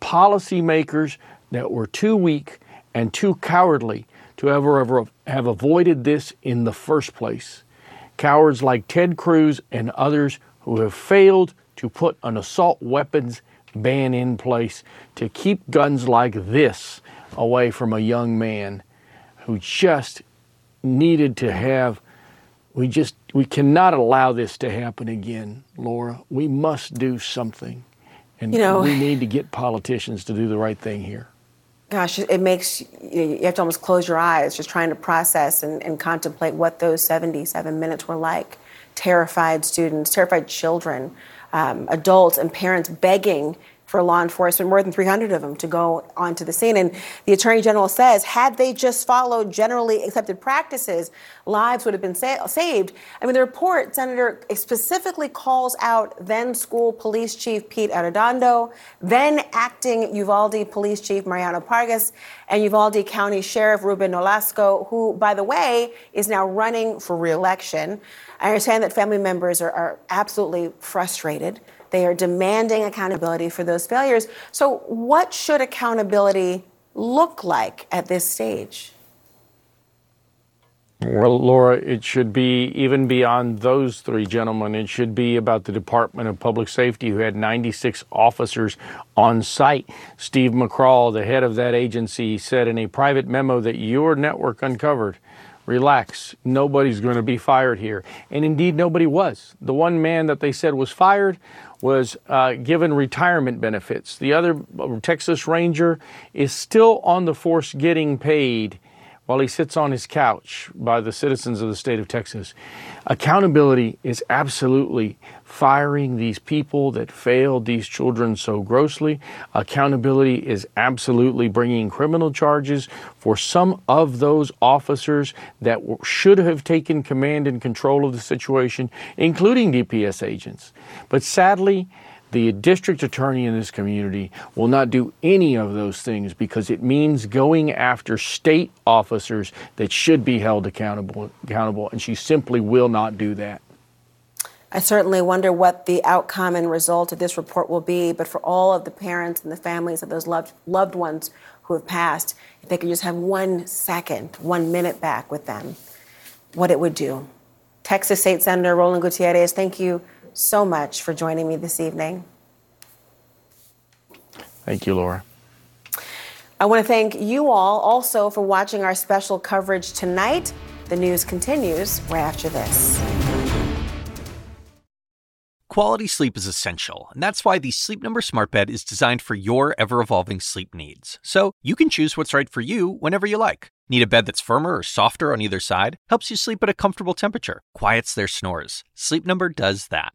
policymakers that were too weak and too cowardly to ever, ever have avoided this in the first place. Cowards like Ted Cruz and others who have failed to put an assault weapons ban in place to keep guns like this away from a young man who just needed to have. We just we cannot allow this to happen again laura. We must do something. And You know- we need to get politicians to do the right thing here. Gosh, it makes you have to almost close your eyes just trying to process and, and contemplate what those 77 minutes were like. Terrified students, terrified children, um, adults, and parents begging for law enforcement, more than 300 of them, to go onto the scene. And the Attorney General says, had they just followed generally accepted practices, lives would have been sa- saved. I mean, the report, Senator, specifically calls out then school police chief Pete Arredondo, then acting Uvalde police chief Mariano Pargas, and Uvalde County Sheriff Ruben Nolasco, who, by the way, is now running for reelection. I understand that family members are, are absolutely frustrated. They are demanding accountability for those failures. So, what should accountability look like at this stage? Well, Laura, it should be even beyond those three gentlemen. It should be about the Department of Public Safety, who had 96 officers on site. Steve McCraw, the head of that agency, said in a private memo that your network uncovered relax, nobody's going to be fired here. And indeed, nobody was. The one man that they said was fired was uh, given retirement benefits. The other uh, Texas Ranger is still on the force getting paid while he sits on his couch by the citizens of the state of Texas. Accountability is absolutely firing these people that failed these children so grossly. Accountability is absolutely bringing criminal charges for some of those officers that should have taken command and control of the situation, including DPS agents. But sadly, the district attorney in this community will not do any of those things because it means going after state officers that should be held accountable, accountable and she simply will not do that. I certainly wonder what the outcome and result of this report will be, but for all of the parents and the families of those loved, loved ones who have passed, if they could just have one second, one minute back with them, what it would do. Texas State Senator Roland Gutierrez, thank you so much for joining me this evening. Thank you, Laura. I want to thank you all also for watching our special coverage tonight. The news continues right after this. Quality sleep is essential, and that's why the Sleep Number Smart Bed is designed for your ever evolving sleep needs. So you can choose what's right for you whenever you like. Need a bed that's firmer or softer on either side? Helps you sleep at a comfortable temperature, quiets their snores. Sleep Number does that.